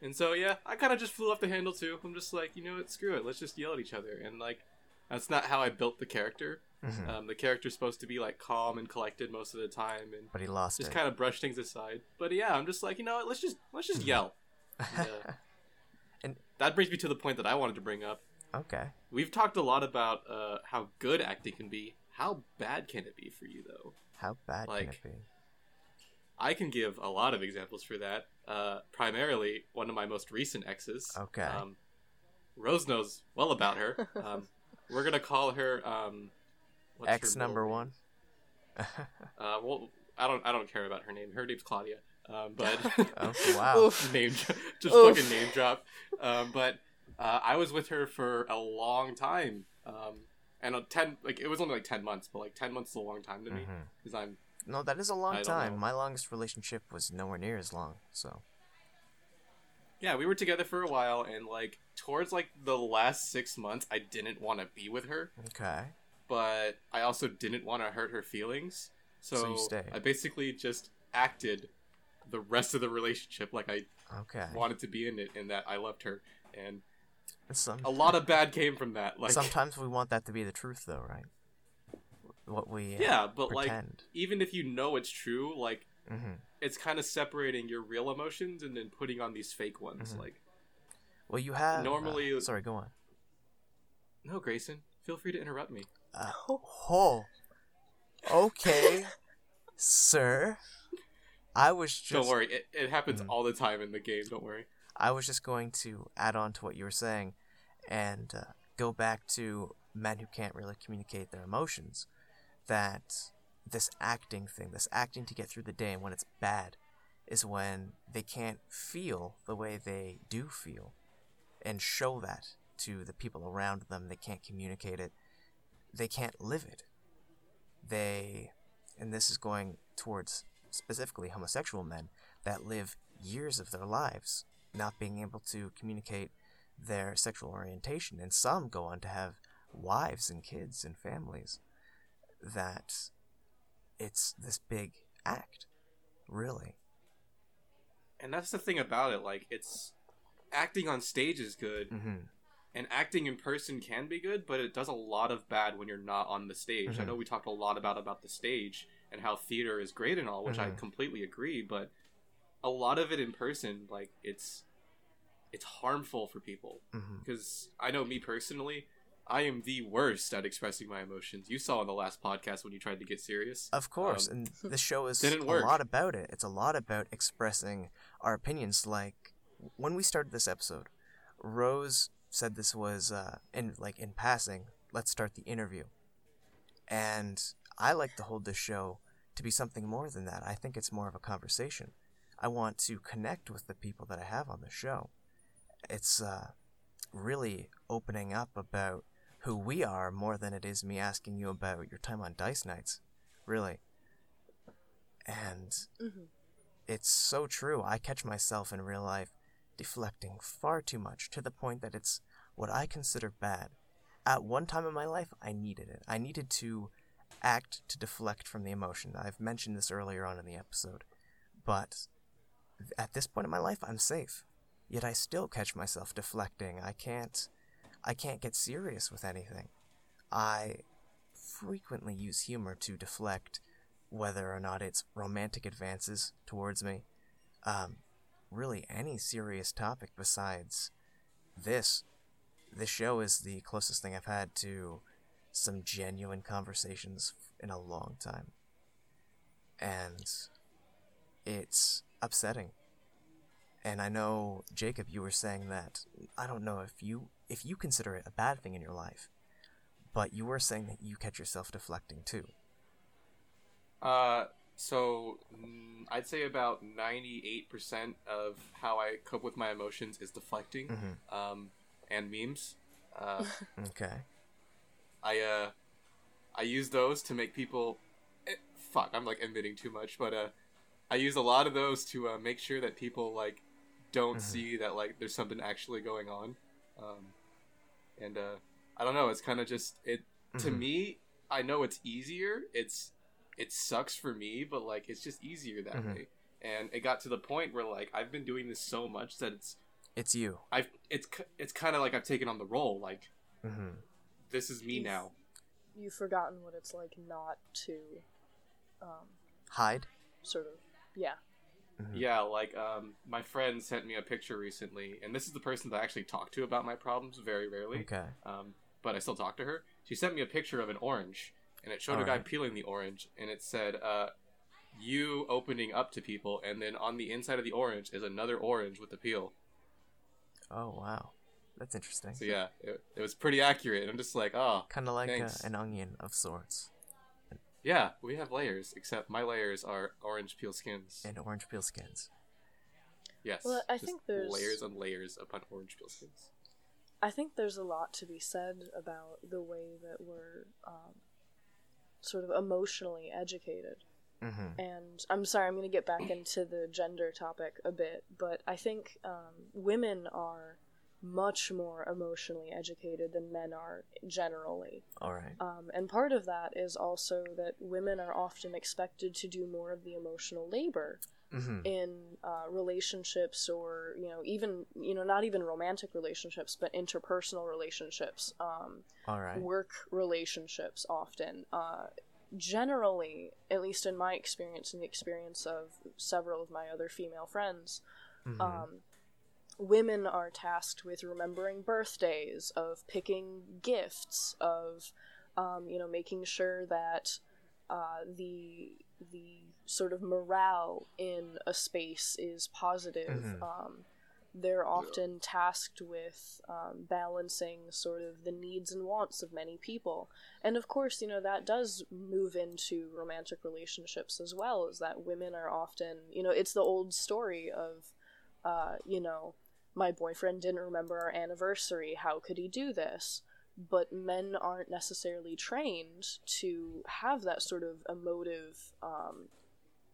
And so, yeah, I kind of just flew off the handle too. I'm just like, you know what, screw it. Let's just yell at each other. And like, that's not how I built the character. Mhm. Um, the character's supposed to be like calm and collected most of the time, and but he lost just it. kind of brush things aside. But yeah, I'm just like, you know what? Let's just let's just yell. And, uh, And- that brings me to the point that I wanted to bring up. okay. We've talked a lot about uh, how good acting can be. How bad can it be for you, though? How bad can like- it be? I can give a lot of examples for that. Uh, primarily, one of my most recent exes. Okay. Um, Rose knows well about her. Um, we're gonna call her um, what's her X middle number name? one. Uh, well, I don't. I don't care about her name. Her name's Claudia. Um, but Oh, wow. Name just Oof. fucking name drop. Um, but uh, I was with her for a long time. Um, and a ten like it was only like ten months, but like ten months is a long time to me because I'm No, that is a long time. know. My longest relationship was nowhere near as long. So Yeah, we were together for a while, and like towards like the last six months, I didn't want to be with her, okay. but I also didn't want to hurt her feelings. So, So. I basically just acted the rest of the relationship like I Okay. wanted to be in it, and that I loved her, and Some, a lot of bad came from that. Like, sometimes we want that to be the truth, though, right? What we uh, yeah, but like pretend. even if you know it's true, like hmm it's kind of separating your real emotions and then putting on these fake ones. Mhm. Like, Well, you have uh, Normally- sorry, go on. no, Grayson, feel free to interrupt me. Uh, oh, okay, sir. I was just Don't worry, it, it happens Mhm. all the time in the game. Don't worry. I was just going to add on to what you were saying and uh, go back to men who can't really communicate their emotions. That this acting thing, this acting to get through the day, and when it's bad, is when they can't feel the way they do feel and show that to the people around them. They can't communicate it, they can't live it. They, and this is going towards specifically homosexual men that live years of their lives not being able to communicate their sexual orientation, and some go on to have wives and kids and families. That it's this big act, really. And that's the thing about it. Like, it's acting on stage is good, hmm and acting in person can be good, but it does a lot of bad when you're not on the stage. I Mhm. know we talked a lot about about the stage and how theater is great and all, which I Mhm. completely agree, but a lot of it in person, like it's it's harmful for people because I know me personally, I am the worst at expressing my emotions. You saw in the last podcast when you tried to get serious. Of course, Um, and the show is a lot about it. It's a lot about expressing our opinions. Like when we started this episode, Rose said this was uh, in like in passing. Let's start the interview, and I like to hold this show to be something more than that. I think it's more of a conversation. I want to connect with the people that I have on the show. It's uh, really opening up about who we are more than it is me asking you about your time on Dice Nights. Really. And Mhm. it's so true. I catch myself in real life deflecting far too much to the point that it's what I consider bad. At one time in my life, I needed it. I needed to act to deflect from the emotion. I've mentioned this earlier on in the episode. But at this point in my life, I'm safe. Yet I still catch myself deflecting. I can't I can't get serious with anything. I frequently use humor to deflect whether or not it's romantic advances towards me. Um, really, any serious topic besides this. This show is the closest thing I've had to some genuine conversations in a long time. And it's upsetting. And I know Jacob, you were saying that I don't know if you if you consider it a bad thing in your life, but you were saying that you catch yourself deflecting too. Uh, so mm, I'd say about ninety-eight percent of how I cope with my emotions is deflecting, Mhm. um, and memes. Uh, Okay. I uh, I use those to make people. Eh, fuck, I'm like admitting too much, but uh, I use a lot of those to uh, make sure that people like don't Mhm. see that like there's something actually going on, um, and uh, I don't know. It's kind of just it to Mhm. me. I know it's easier. It's it sucks for me, but like it's just easier that Mhm. way. And it got to the point where like I've been doing this so much that it's It's you. I've it's it's kind of like I've taken on the role. Like hmm this is me You've- now. You've forgotten what it's like not to, um, Hide. sort of, yeah. Mhm. Yeah, like um, my friend sent me a picture recently, and this is the person that I actually talk to about my problems very rarely. Okay. Um, but I still talk to her. She sent me a picture of an orange, and it showed a guy Alright. peeling the orange, and it said, uh, "You opening up to people," and then on the inside of the orange is another orange with the peel. Oh wow, that's interesting. So yeah, it, it was pretty accurate. I'm just like, oh, Kind of like a, an onion of sorts, yeah, we have layers, except my layers are orange peel skins. and orange peel skins. yes, Well, I just think there's- layers on layers upon orange peel skins. I think there's a lot to be said about the way that we're um, sort of emotionally educated Mm-hmm. And I'm sorry, I'm going to get back into the gender topic a bit, but I think um, women are much more emotionally educated than men are generally. All right. Um, and part of that is also that women are often expected to do more of the emotional labor Mm-hmm. in uh, relationships or you know even you know not even romantic relationships but interpersonal relationships um, All right. work relationships often uh, generally at least in my experience and the experience of several of my other female friends Mhm. um, women are tasked with remembering birthdays, of picking gifts, of um, you know making sure that uh, the the sort of morale in a space is positive. Mhm. Um, they're often tasked with um, balancing sort of the needs and wants of many people. And of course, you know, that does move into romantic relationships as well, is that women are often, you know, it's the old story of, uh, you know, my boyfriend didn't remember our anniversary. How could he do this? But men aren't necessarily trained to have that sort of emotive, um,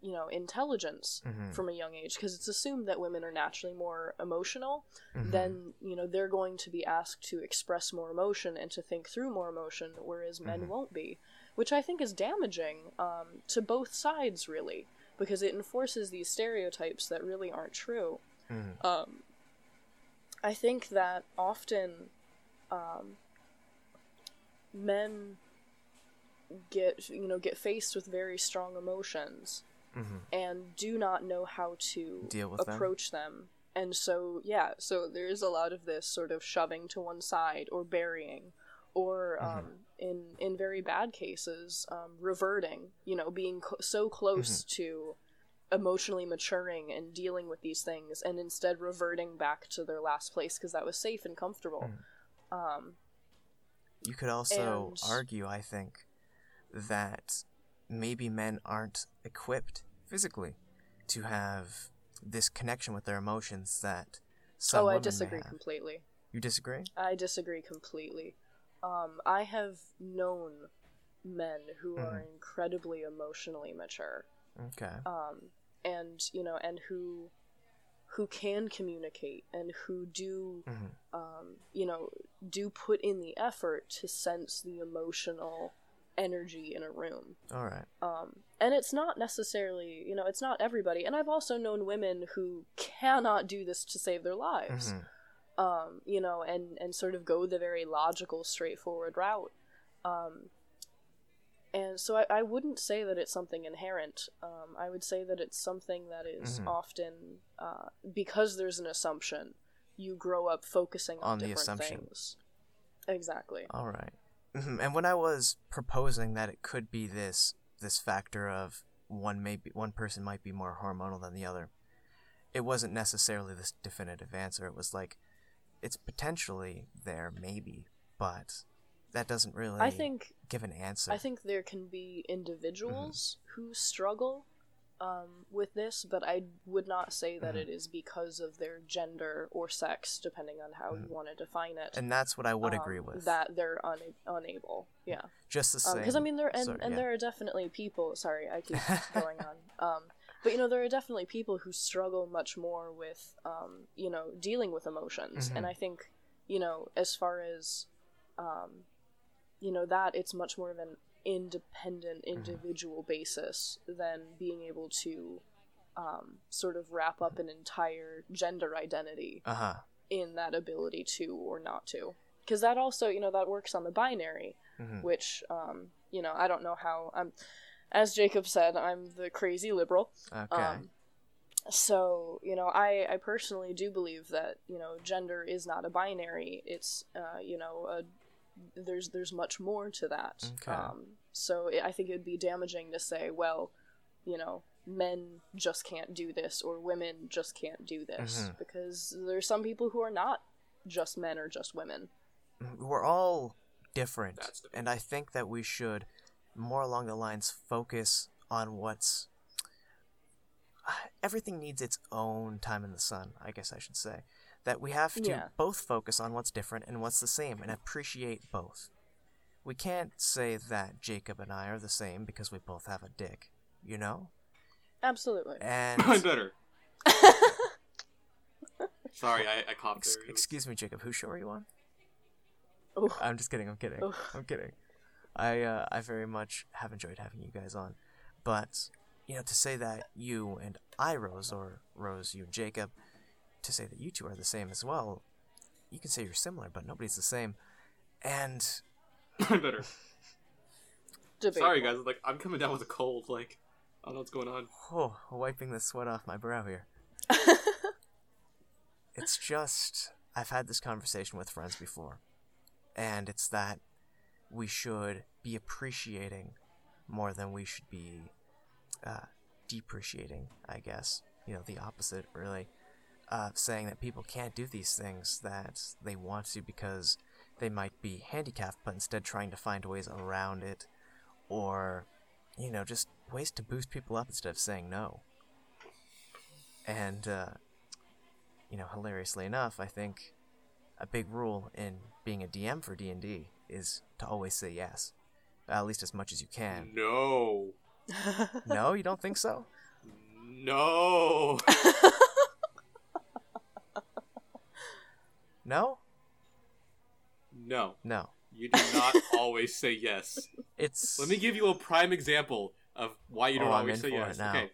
you know, intelligence Mhm. from a young age because it's assumed that women are naturally more emotional Mhm. then you know they're going to be asked to express more emotion and to think through more emotion whereas men Mhm. won't be which i think is damaging um, to both sides really because it enforces these stereotypes that really aren't true Mhm. um, i think that often um, men get you know get faced with very strong emotions Mhm. and do not know how to Deal with them. approach them. And so, yeah, so there is a lot of this sort of shoving to one side or burying, or Mm-hmm. um, in in very bad cases, um, reverting. You know, being cl- so close Mm-hmm. to emotionally maturing and dealing with these things, and instead reverting back to their last place because that was safe and comfortable. Mm. Um, You could also And- argue, I think, that maybe men aren't equipped physically to have this connection with their emotions that some oh, I disagree completely. You disagree? I disagree completely. Um, I have known men who are Mhm. incredibly emotionally mature, Okay. um, and you know, and who who can communicate and who do, Mhm. um, you know, do put in the effort to sense the emotional energy in a room. All right. Um, and it's not necessarily, you know, it's not everybody. And I've also known women who cannot do this to save their lives Mhm. um, you know, and and sort of go the very logical, straightforward route. Um, and so I, I wouldn't say that it's something inherent. Um, I would say that it's something that is Mhm. often uh, because there's an assumption. You grow up focusing on, On the assumption. things. Exactly. All right. Mhm. And when I was proposing that it could be this this factor of one maybe one person might be more hormonal than the other, it wasn't necessarily this definitive answer. It was like it's potentially there, maybe, but that doesn't really I think give an answer. I think there can be individuals Mm-hmm. who struggle um, with this, but I would not say that Mhm. it is because of their gender or sex, depending on how you want to define it. Mm-hmm. and that's what I would um, agree with. that they're una- unable. Yeah, just the same. because I mean, there and, Sorry, and yeah. there are definitely people. Sorry, I keep going on. Um, but you know, there are definitely people who struggle much more with, um, you know, dealing with emotions, and Mhm. I think, you know, as far as, um, you know, that it's much more of an independent, Mm-hmm. individual basis than being able to. Um, sort of wrap up an entire gender identity uh huh. in that ability to or not to because that also you know that works on the binary Mhm. which um you know i don't know how i'm as jacob said i'm the crazy liberal Okay. um so you know i i personally do believe that you know gender is not a binary it's uh you know a there's there's much more to that Okay. um so it, i think it would be damaging to say well you know men just can't do this or women just can't do this Mhm. because there's some people who are not just men or just women we're all different and i think that we should more along the lines focus on what's everything needs its own time in the sun i guess i should say that we have to Yeah. both focus on what's different and what's the same and appreciate both we can't say that jacob and i are the same because we both have a dick you know? Absolutely. And I'm better. Sorry, I, I coughed ex- there. excuse me, Jacob, whose show are you on? Ooh. I'm just kidding. I'm kidding. Oof. I'm kidding. I uh, I very much have enjoyed having you guys on, but you know to say that you and I Rose or Rose you and Jacob, to say that you two are the same as well, you can say you're similar, but nobody's the same. And I'm better. Debatable. Sorry, guys. Like, I'm coming down with a cold. Like, I don't know what's going on. oh, wiping the sweat off my brow here. it's just I've had this conversation with friends before, and it's that we should be appreciating more than we should be uh, depreciating. I guess you know the opposite, really. Uh, saying that people can't do these things that they want to because they might be handicapped, but instead trying to find ways around it, or you know just ways to boost people up instead of saying no. And uh, you know, hilariously enough, I think a big rule in being a DM for D and D is to always say yes, at least as much as you can. No. No, you don't think so? No. No, No. no. You do not always say yes. It's Let me give you a prime example of why you don't Oh, always say yes. Okay.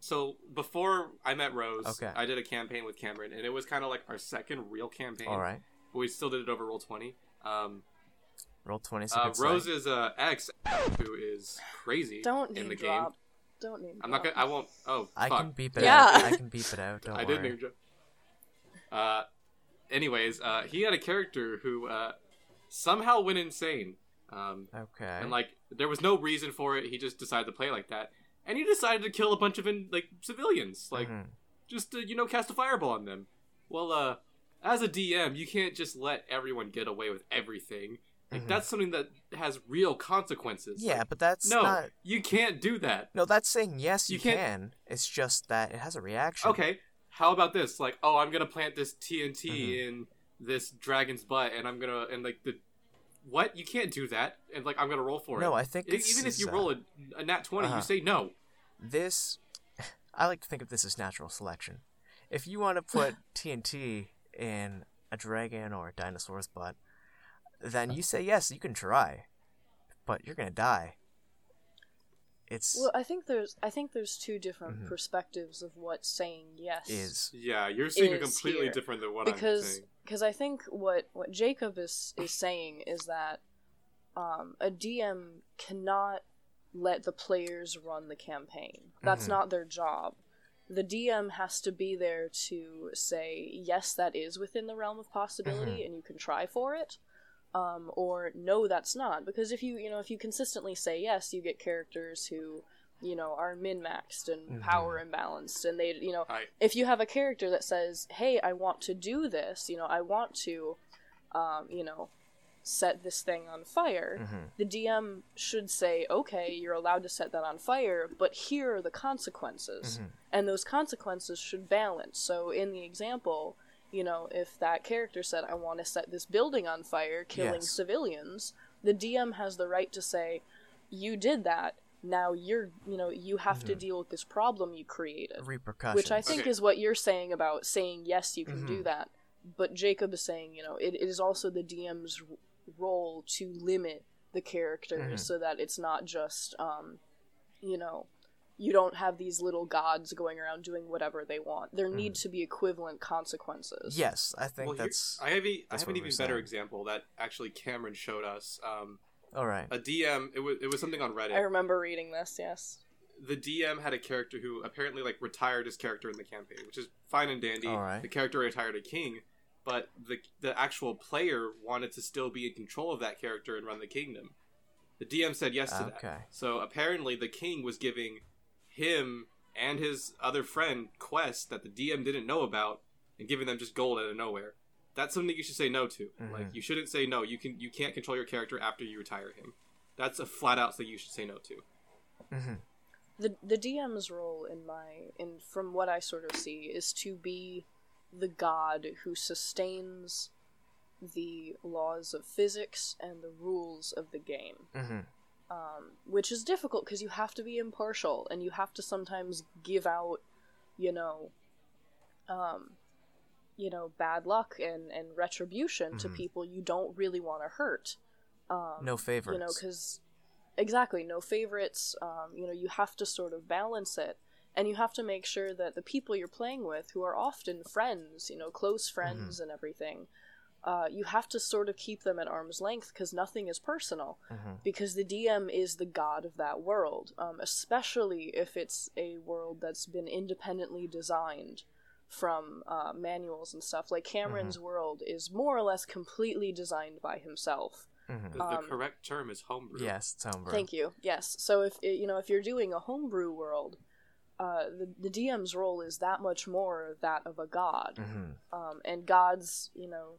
So before I met Rose, Okay. I did a campaign with Cameron, and it was kind of like our second real campaign. all right. But we still did it over roll twenty. Um, Roll twenty. uh, Rose's uh, ex, who is crazy Don't in name the drop. game. Don't name I'm not drop. gonna. I won't. Oh, I fuck. can beep it Yeah. out. I can beep it out. Don't I worry. did name drop. Uh, anyways, uh, he had a character who uh, somehow went insane. Um, Okay. and like there was no reason for it. He just decided to play like that, and he decided to kill a bunch of in, like civilians, like Mhm. just to, you know cast a fireball on them. Well, uh, as a DM, you can't just let everyone get away with everything. Like Mhm. that's something that has real consequences. Yeah, Like, but that's no, not. you can't do that. No, that's saying yes. You, You can. It's just that it has a reaction. Okay, how about this? Like, oh, I'm gonna plant this TNT Mhm. in this dragon's butt, and I'm gonna and like the what? You can't do that, and like I'm gonna roll for it. No. I think this even if you uh, roll a, a nat 20 uh-huh. you say no. this I like to think of this as natural selection. If you want to put TNT in a dragon or a dinosaur's butt, then you say yes, you can try. But you're gonna die. It's Well, I think there's I think there's two different Mhm. perspectives of what saying yes is Yeah, you're seeing it is completely here. different than what I'm because saying. because I think what what Jacob is is saying is that um, a DM cannot let the players run the campaign. That's Mhm. not their job. The DM has to be there to say yes, that is within the realm of possibility, Mhm. and you can try for it. Um, or no, that's not. Because if you you know if you consistently say yes, you get characters who you know are min maxed and Mhm. power imbalanced, and they you know I if you have a character that says, "Hey, I want to do this," you know, I want to, um, you know, set this thing on fire. Mhm. The DM should say, "Okay, you're allowed to set that on fire, but here are the consequences," Mhm. and those consequences should balance. So, in the example, you know, if that character said, "I want to set this building on fire, killing Yes. civilians," the DM has the right to say, "You did that." Now you're, you know, you have to Mhm. deal with this problem you created repercussions. which I think Okay. is what you're saying about saying yes, you can do Mhm. that. But Jacob is saying, you know, it, it is also the DM's r- role to limit the characters Mhm. so that it's not just, um, you know, you don't have these little gods going around doing whatever they want. There need to be equivalent consequences. Yes, I think well, here- that's I have, e- I that's have an even better saying. example that actually Cameron showed us. Um, all right. a DM, it was it was something on Reddit. I remember reading this. Yes. the DM had a character who apparently like retired his character in the campaign, which is fine and dandy. All right. The character retired a king, but the the actual player wanted to still be in control of that character and run the kingdom. The DM said yes to that. Okay. So apparently the king was giving him and his other friend Quest that the DM didn't know about and giving them just gold out of nowhere. That's something you should say no to. Mhm. Like you shouldn't say no. You can you can't control your character after you retire him. That's a flat out thing you should say no to. hmm the the DM's role in my in from what I sort of see is to be the god who sustains the laws of physics and the rules of the game. hmm um, which is difficult because you have to be impartial and you have to sometimes give out, you know, um, you know, bad luck and and retribution to Mhm. people you don't really want to hurt. Um, No favorites. you know because exactly no favorites um, you know you have to sort of balance it and you have to make sure that the people you're playing with who are often friends you know close friends and everything uh, you have to sort of keep them at arm's length because nothing is personal Mhm. because the dm is the god of that world um, especially if it's a world that's been independently designed from uh, manuals and stuff like cameron's world is more or less completely designed by himself Mhm. The, the Um, correct term is homebrew. Yes, it's homebrew. Thank you. Yes. So if you know if you're doing a homebrew world, uh, the the DM's role is that much more that of a god, hmm um, and gods, you know,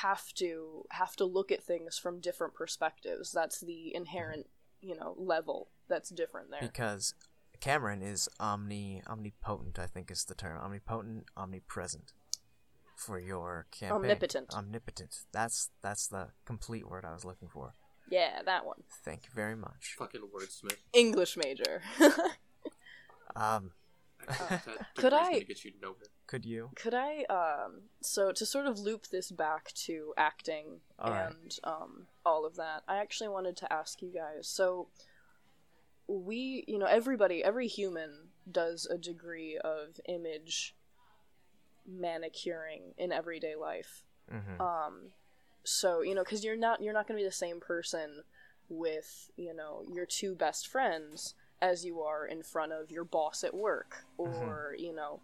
have to have to look at things from different perspectives. That's the inherent, you know, level that's different there. Because Cameron is omni omnipotent. I think is the term. Omnipotent, omnipresent. For your campaign. Omnipotent. Omnipotent. That's that's the complete word I was looking for. Yeah, that one. Thank you very much. Fucking wordsmith. English major. Um, That Could I- gonna get you nowhere. could you? Could I, um, so to sort of loop this back to acting All right. and um, all of that, I actually wanted to ask you guys. So, we, you know, everybody, every human does a degree of image manicuring in everyday life. hmm Um, so you know, because you're not you're not going to be the same person with you know your two best friends as you are in front of your boss at work or you know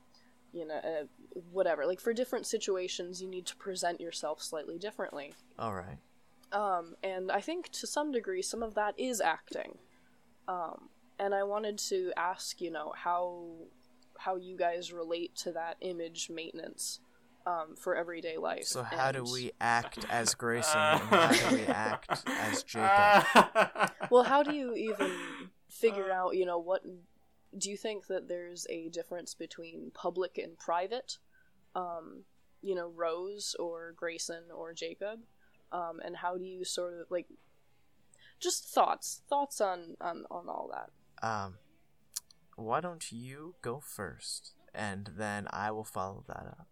you know uh, whatever like for different situations you need to present yourself slightly differently All right. um, and I think to some degree some of that is acting. Um, and I wanted to ask, you know, how how you guys relate to that image maintenance um, for everyday life. So how do we act as Grayson and how do we act as Jacob? Well, how do you even figure out, you know, what do you think that there's a difference between public and private? Um, you know, Rose or Grayson or Jacob? Um, and how do you sort of like just thoughts, thoughts on on on all that. Um, why don't you go first, and then I will follow that up.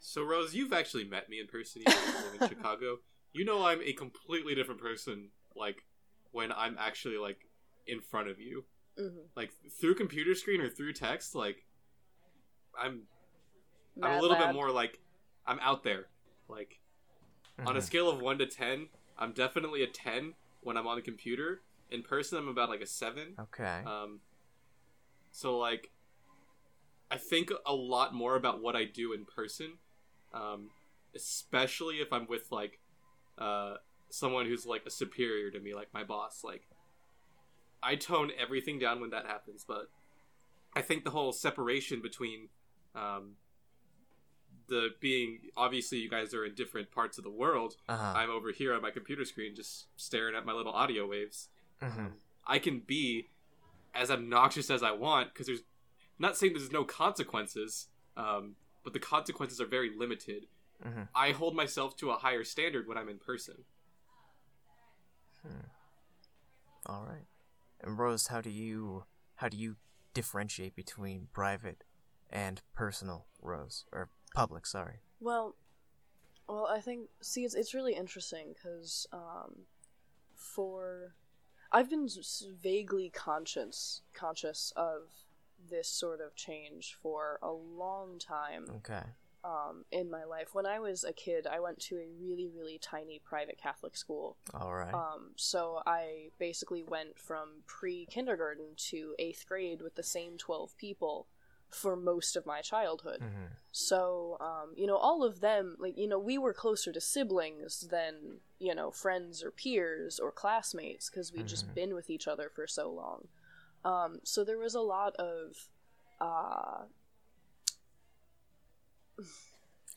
So Rose, you've actually met me in person. You live in Chicago. You know I'm a completely different person. Like when I'm actually like in front of you, hmm like through computer screen or through text. Like I'm, I'm a little lad. bit more like I'm out there. Like on a Mhm. scale of one to ten, I'm definitely a ten when I'm on the computer. In person, I'm about like a seven. Okay. Um, so like, I think a lot more about what I do in person, um, especially if I'm with like, uh, someone who's like a superior to me, like my boss. Like, I tone everything down when that happens, but I think the whole separation between, um, the being obviously you guys are in different parts of the world. Uh-huh. I'm over here on my computer screen just staring at my little audio waves. Mhm. I can be as obnoxious as I want because there's not saying there's no consequences, um, but the consequences are very limited. Mhm. I hold myself to a higher standard when I'm in person. All right. And Rose, how do you how do you differentiate between private and personal Rose or public? Sorry. Well, well, I think see, it's it's really interesting because um, for I've been vaguely conscious conscious of this sort of change for a long time Okay. Um, in my life. When I was a kid, I went to a really really tiny private Catholic school. All right. Um, so I basically went from pre kindergarten to eighth grade with the same twelve people for most of my childhood. Mhm. So, um, you know, all of them, like, you know, we were closer to siblings than, you know, friends or peers or classmates because we'd just Mhm. been with each other for so long. Um, so there was a lot of, uh,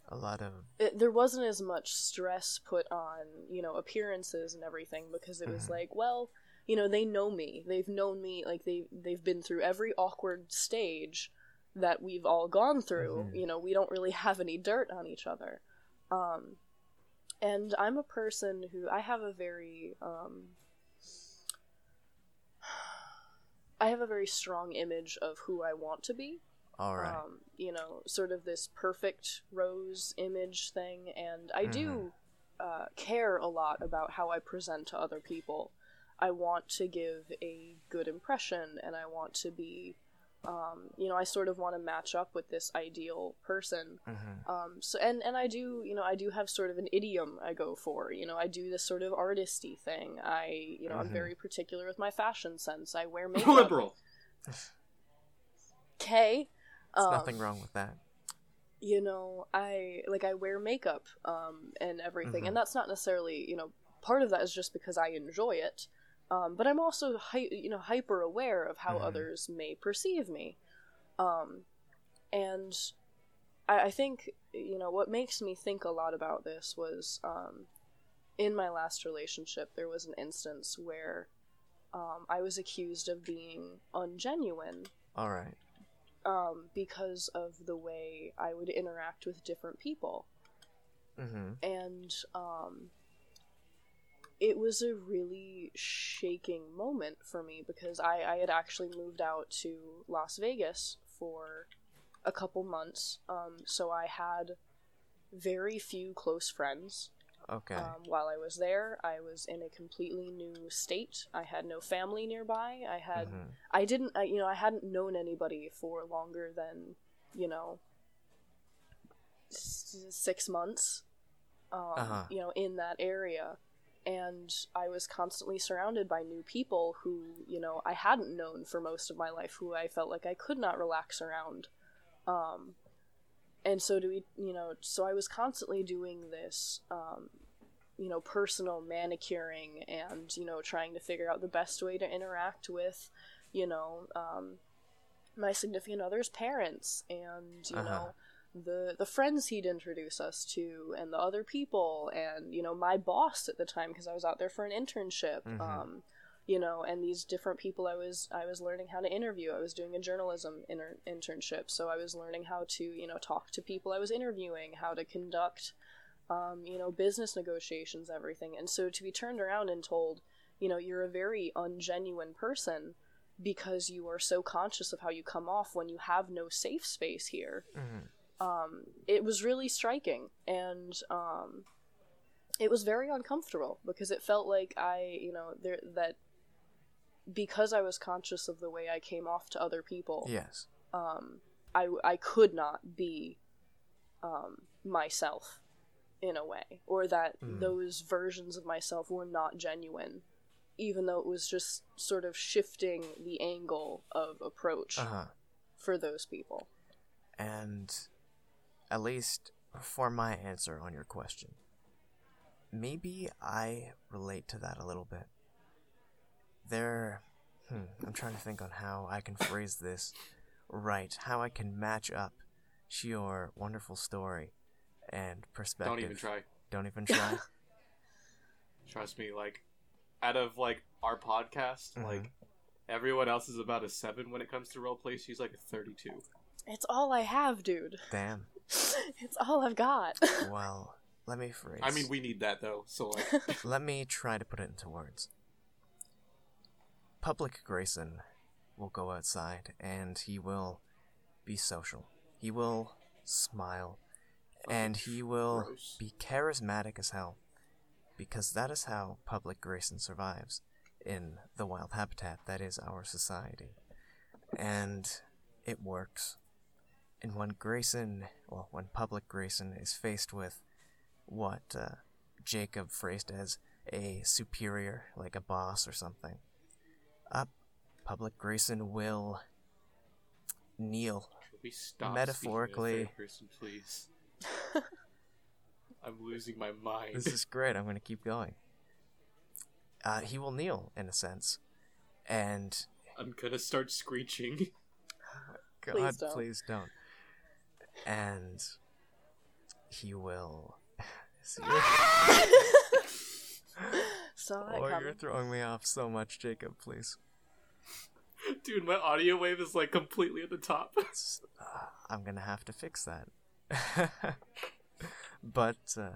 A lot of it, there wasn't as much stress put on, you know, appearances and everything because it was Mhm. like, well, you know, they know me. They've known me, like, they, they've been through every awkward stage that we've all gone through. Mhm. You know, we don't really have any dirt on each other. Um, and I'm a person who I have a very um, I have a very strong image of who I want to be. All right. Um, you know, sort of this perfect rose image thing, and I do uh, care a lot about how I present to other people. I want to give a good impression, and I want to be, um, you know, I sort of want to match up with this ideal person. hmm Um, so and and I do, you know, I do have sort of an idiom I go for. You know, I do this sort of artisty thing. I, you know, I'm Mhm. very particular with my fashion sense. I wear makeup. Liberal. Okay. There's Um, nothing wrong with that. you know i like i wear makeup um and everything Mhm. and that's not necessarily you know part of that is just because i enjoy it um but i'm also hy- you know hyper aware of how Mhm. others may perceive me um and I, I think you know what makes me think a lot about this was um in my last relationship there was an instance where um, i was accused of being ungenuine All right. Um, because of the way I would interact with different people. Mm-hmm. And um, it was a really shaking moment for me because I, I had actually moved out to Las Vegas for a couple months. Um, so I had very few close friends. Okay. Um, while I was there, I was in a completely new state. I had no family nearby. I had Mhm. I didn't, I, you know, I hadn't known anybody for longer than, you know, s- six months, um, Uh-huh. you know, in that area. And I was constantly surrounded by new people who, you know, I hadn't known for most of my life, who I felt like I could not relax around. Um, and so do we, you know, so I was constantly doing this, um, you know, personal manicuring and, you know, trying to figure out the best way to interact with, you know, um, my significant other's parents and, you Uh-huh. know, the the friends he'd introduce us to and the other people and you know my boss at the time because I was out there for an internship Mhm. um you know and these different people I was I was learning how to interview I was doing a journalism inter- internship so I was learning how to you know talk to people I was interviewing how to conduct um, you know business negotiations everything and so to be turned around and told you know you're a very ungenuine person because you are so conscious of how you come off when you have no safe space here Mhm. um, it was really striking and um, it was very uncomfortable because it felt like I, you know, there that because I was conscious of the way I came off to other people, Yes. um, I I could not be um, myself in a way, or that Mm. those versions of myself were not genuine, even though it was just sort of shifting the angle of approach Uh huh. for those people. And at least for my answer on your question, maybe I relate to that a little bit. There, hmm, I'm trying to think on how I can phrase this right, how I can match up to your wonderful story and perspective. Don't even try. Don't even try. Trust me. Like, out of like our podcast, Mhm. like everyone else is about a seven when it comes to roleplay. She's like a thirty-two. It's all I have, dude. Damn. It's all I've got. Well, let me phrase. I mean, we need that though. So like, Let me try to put it into words. Public Grayson will go outside and he will be social. He will smile and he will gross. be charismatic as hell because that is how Public Grayson survives in the wild habitat that is our society. And it works. And when Grayson, well, when Public Grayson is faced with what uh, Jacob phrased as a superior, like a boss or something. Up, Public Grayson will kneel. Metaphorically- speaking in third person, please. I'm losing my mind. This is great. I'm going to keep going. Uh, he will kneel, in a sense. And, I'm gonna start screeching. God, Please don't. please don't. And he will. See, Saw it oh, coming. you're throwing me off so much, Jacob, please. Dude, my audio wave is like completely at the top. Uh, I'm gonna have to fix that. but uh,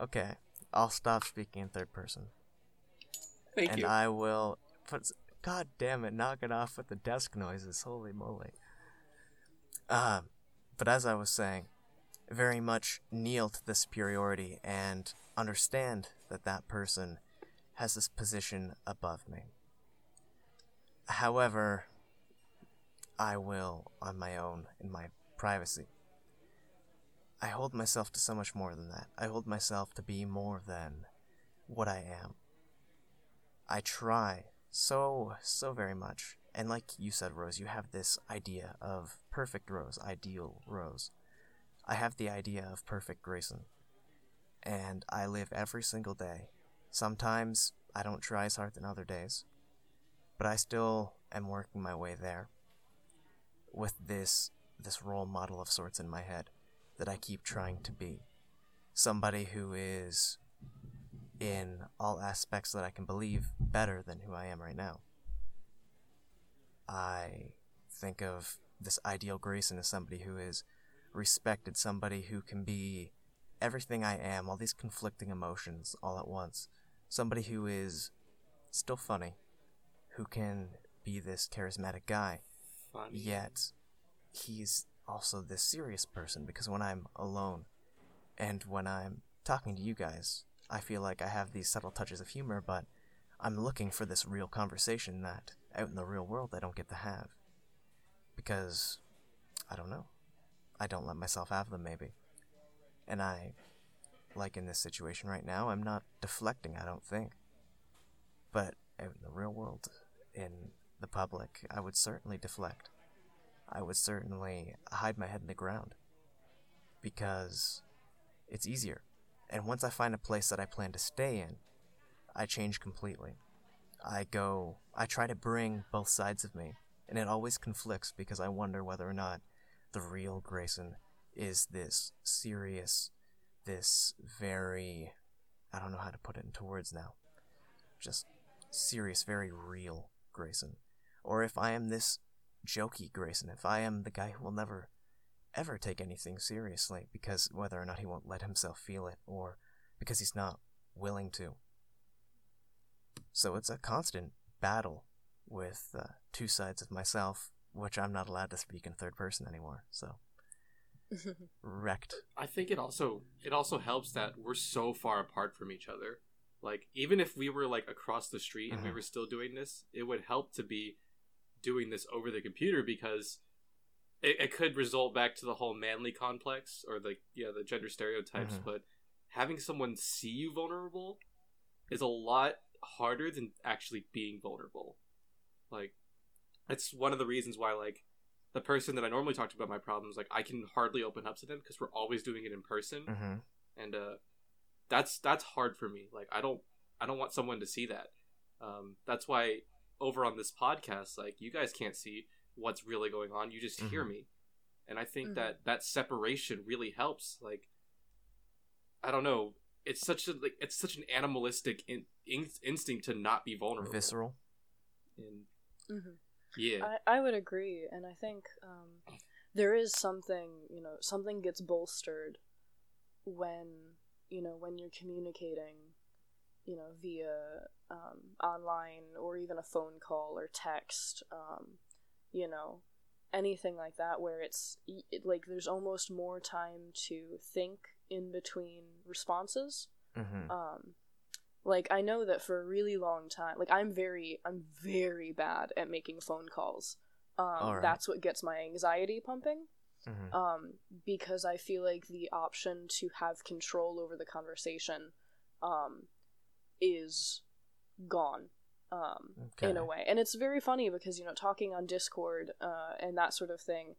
okay, I'll stop speaking in third person, Thank and you. And I will put God damn it, knock it off with the desk noises. Holy moly. Uh, but as I was saying, very much kneel to the superiority and understand that that person has this position above me. However, I will, on my own, in my privacy, I hold myself to so much more than that. I hold myself to be more than what I am. I try so, so very much. And like you said, Rose, you have this idea of perfect Rose, ideal Rose. I have the idea of perfect Grayson. And I live every single day. Sometimes I don't try as hard than other days, but I still am working my way there with this this role model of sorts in my head that I keep trying to be. Somebody who is in all aspects that I can believe better than who I am right now. I think of this ideal Grayson as somebody who is respected, somebody who can be everything I am, all these conflicting emotions all at once. Somebody who is still funny, who can be this charismatic guy, Funny. yet he's also this serious person because when I'm alone and when I'm talking to you guys, I feel like I have these subtle touches of humor, but I'm looking for this real conversation that out in the real world I don't get to have. Because, I don't know. I don't let myself have them, maybe. And I, like in this situation right now, I'm not deflecting, I don't think. But out in the real world, in the public, I would certainly deflect. I would certainly hide my head in the ground. Because it's easier. And once I find a place that I plan to stay in, I change completely. I go, I try to bring both sides of me, and it always conflicts because I wonder whether or not the real Grayson is this serious, this very, I don't know how to put it into words now, just serious, very real Grayson. Or if I am this jokey Grayson, if I am the guy who will never ever take anything seriously because whether or not he won't let himself feel it or because he's not willing to. So it's a constant battle with uh, two sides of myself, which I'm not allowed to speak in third person anymore. So wrecked. I think it also it also helps that we're so far apart from each other. Like even if we were like across the street and we Mhm. were still doing this, it would help to be doing this over the computer because it, it could result back to the whole manly complex or like yeah the gender stereotypes. Mhm. But having someone see you vulnerable is a lot harder than actually being vulnerable. Like it's one of the reasons why like the person that I normally talk to about my problems, like I can hardly open up to them because we're always doing it in person, hmm and uh, that's that's hard for me. Like I don't I don't want someone to see that. Um, that's why over on this podcast, like you guys can't see what's really going on. You just hear Mhm. me, and I think Mhm. that that separation really helps. Like I don't know, it's such a like it's such an animalistic in, in, instinct to not be vulnerable. Visceral. And hmm yeah, I, I would agree, and I think um, there is something you know something gets bolstered when you know when you're communicating, you know via um, online or even a phone call or text, um, you know anything like that where it's it, like there's almost more time to think in between responses. Hmm um like i know that for a really long time like i'm very i'm very bad at making phone calls. Um Alright. that's what gets my anxiety pumping. Hmm um because i feel like the option to have control over the conversation um is gone um okay. in a way. And it's very funny because you know talking on discord uh and that sort of thing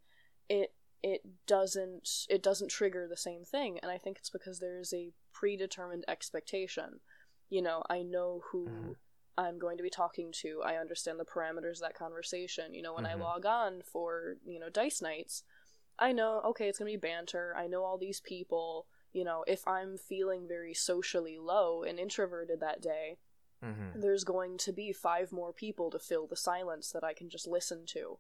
it it doesn't it doesn't trigger the same thing. And i think it's because there is a predetermined expectation. You know i know who Mhm. i'm going to be talking to. I understand the parameters of that conversation. You know when Mhm. i log on for you know dice nights i know okay it's going to be banter. I know all these people. You know if i'm feeling very socially low and introverted that day hmm there's going to be five more people to fill the silence that I can just listen to.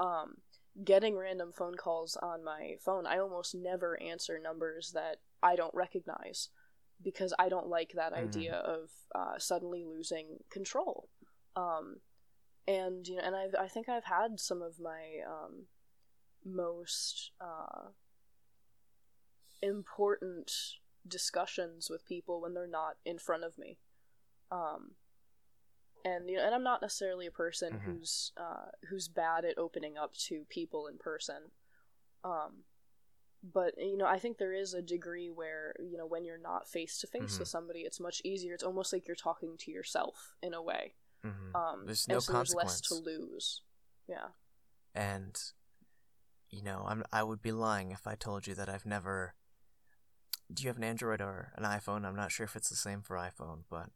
Um, getting random phone calls on my phone, I almost never answer numbers that I don't recognize because I don't like that Mhm. idea of uh, suddenly losing control. Um, and you know, and I've I think I've had some of my um, most uh, important discussions with people when they're not in front of me. Um, and you know, and I'm not necessarily a person Mhm. who's uh, who's bad at opening up to people in person. Um, but you know, I think there is a degree where you know when you're not face to face with somebody, it's much easier. It's almost like you're talking to yourself in a way. Mhm. Um, There's no so there's less consequence. to lose. Yeah. and you know I'm I would be lying if I told you that I've never. Do you have an Android or an iPhone? I'm not sure if it's the same for iPhone, but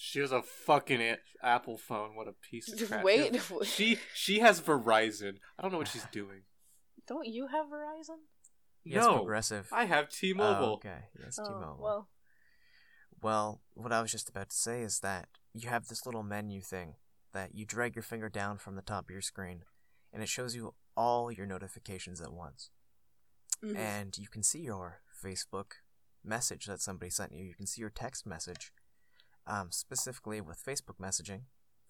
She has a fucking a- Apple phone. What a piece of trash. Wait. She she has Verizon. I don't know what she's doing. Don't you have Verizon? yes, no, progressive. I have T-Mobile. Oh, okay, yes, Oh, T-Mobile. well, Well, what I was just about to say is that you have this little menu thing that you drag your finger down from the top of your screen, and it shows you all your notifications at once. mhm. And you can see your Facebook message that somebody sent you. You can see your text message. Um, specifically with Facebook messaging,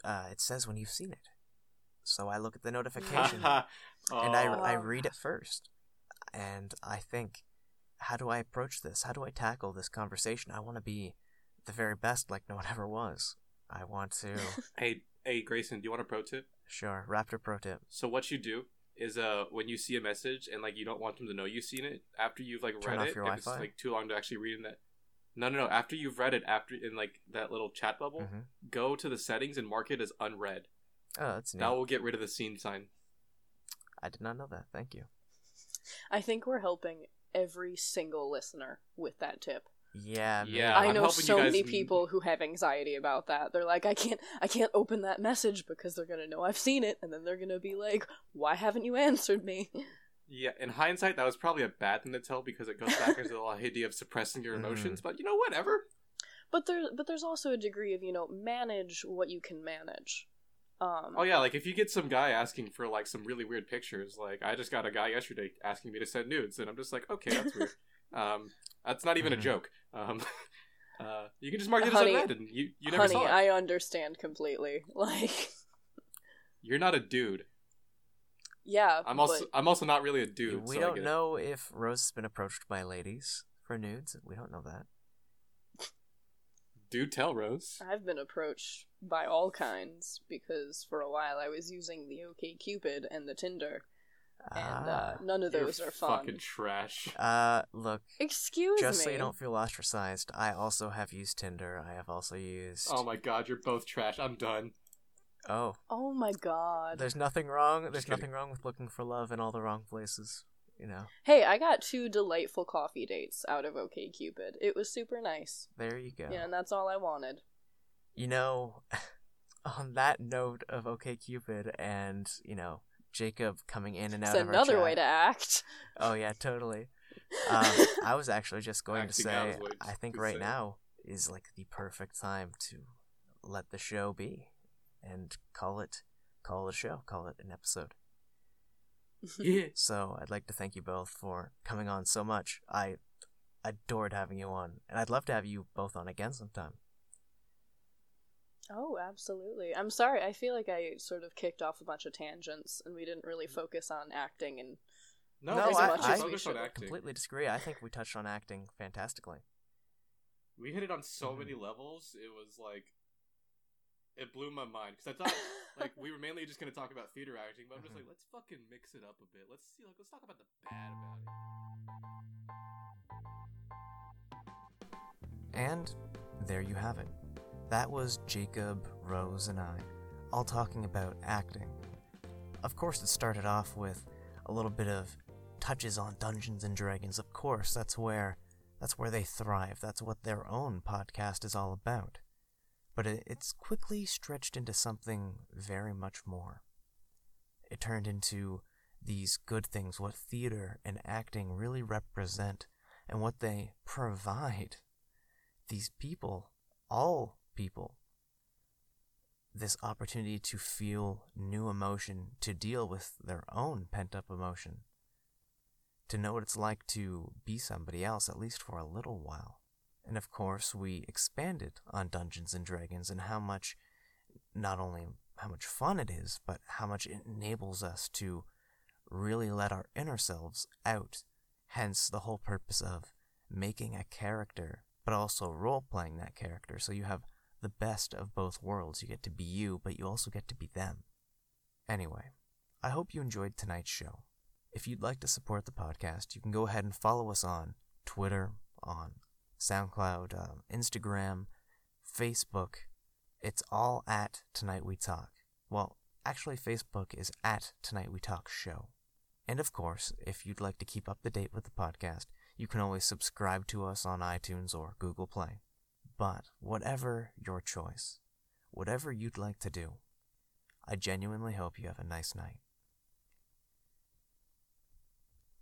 uh, it says when you've seen it. So I look at the notification and I, Oh. I read it first. And I think, how do I approach this? How do I tackle this conversation? I want to be the very best like no one ever was. I want to. Hey, hey, Grayson, do you want a pro tip? sure, Raptor Pro tip. So what you do is uh when you see a message and like you don't want them to know you've seen it after you've like Turn read off it your if it's Wi-Fi? like too long to actually read in that no no no after you've read it after in like that little chat bubble hmm go to the settings and mark it as unread Oh, that's neat. that will get rid of the seen sign I did not know that. Thank you. I think we're helping every single listener with that tip. Yeah. Yeah, I know so guys many people who have anxiety about that. They're like, I can't, I can't open that message because they're gonna know I've seen it, and then they're gonna be like, Why haven't you answered me? yeah in hindsight that was probably a bad thing to tell because it goes back into the whole idea of suppressing your Mhm. emotions but you know whatever But there, but there's also a degree of you know manage what you can manage. Um, oh yeah like if you get some guy asking for like some really weird pictures like i just got a guy yesterday asking me to send nudes and i'm just like okay that's weird um that's not even a Mhm. joke um uh you can just mark it as Honey- unread and you you never honey, saw it I understand completely. Like, you're not a dude yeah, i'm also but- i'm also not really a dude we so don't get know if Rose has been approached by ladies for nudes. We don't know that. do tell rose I've been approached by all kinds because for a while I was using the OK Cupid and the Tinder, and uh, Ah. none of You're those are fun. fucking trash Uh, look, Excuse just me. Just so you don't feel ostracized, I also have used Tinder. I have also used. oh my god you're both trash i'm done Oh, Oh my god. there's nothing wrong. There's nothing wrong with looking for love in all the wrong places. You know, Hey, I got two delightful coffee dates out of OK Cupid. It was super nice. there you go. Yeah, and that's all I wanted. You know, on that note of OKCupid and you know Jacob coming in and out It's of our another way chat- to act. Oh yeah, totally. Um, I was actually just going to Acting out say, I think right say. now is like the perfect time to let the show be and call it call it a show, call it an episode. yeah So I'd like to thank you both for coming on so much. I adored having you on, and I'd love to have you both on again sometime. oh, absolutely. I'm sorry. I feel like I sort of kicked off a bunch of tangents and we didn't really focus on acting and no, No, we I- focused I focused on should acting. completely disagree. I think we touched on acting fantastically. We hit it on so Mhm. many levels. It was like it blew my mind because I thought like we were mainly just gonna talk about theater acting, but I'm just like mm-hmm. let's fucking mix it up a bit. Let's see like let's talk about the bad about it. And there you have it. That was Jacob, Rose, and I, all talking about acting. Of course, it started off with a little bit of touches on Dungeons and Dragons. Of course, that's where that's where they thrive. That's what their own podcast is all about. But it's quickly stretched into something very much more. It turned into these good things, what theater and acting really represent, and what they provide these people, all people, this opportunity to feel new emotion, to deal with their own pent up emotion, to know what it's like to be somebody else, at least for a little while. And of course, we expanded on Dungeons and Dragons and how much not only how much fun it is, but how much it enables us to really let our inner selves out. Hence the whole purpose of making a character, but also role playing that character. So you have the best of both worlds. You get to be you, but you also get to be them. Anyway, I hope you enjoyed tonight's show. If you'd like to support the podcast, you can go ahead and follow us on Twitter, on SoundCloud, uh, Instagram, Facebook. It's all at Tonight We Talk. Well, actually, Facebook is at Tonight We Talk Show. And of course, if you'd like to keep up to date with the podcast, you can always subscribe to us on iTunes or Google Play. But whatever your choice, whatever you'd like to do, I genuinely hope you have a nice night.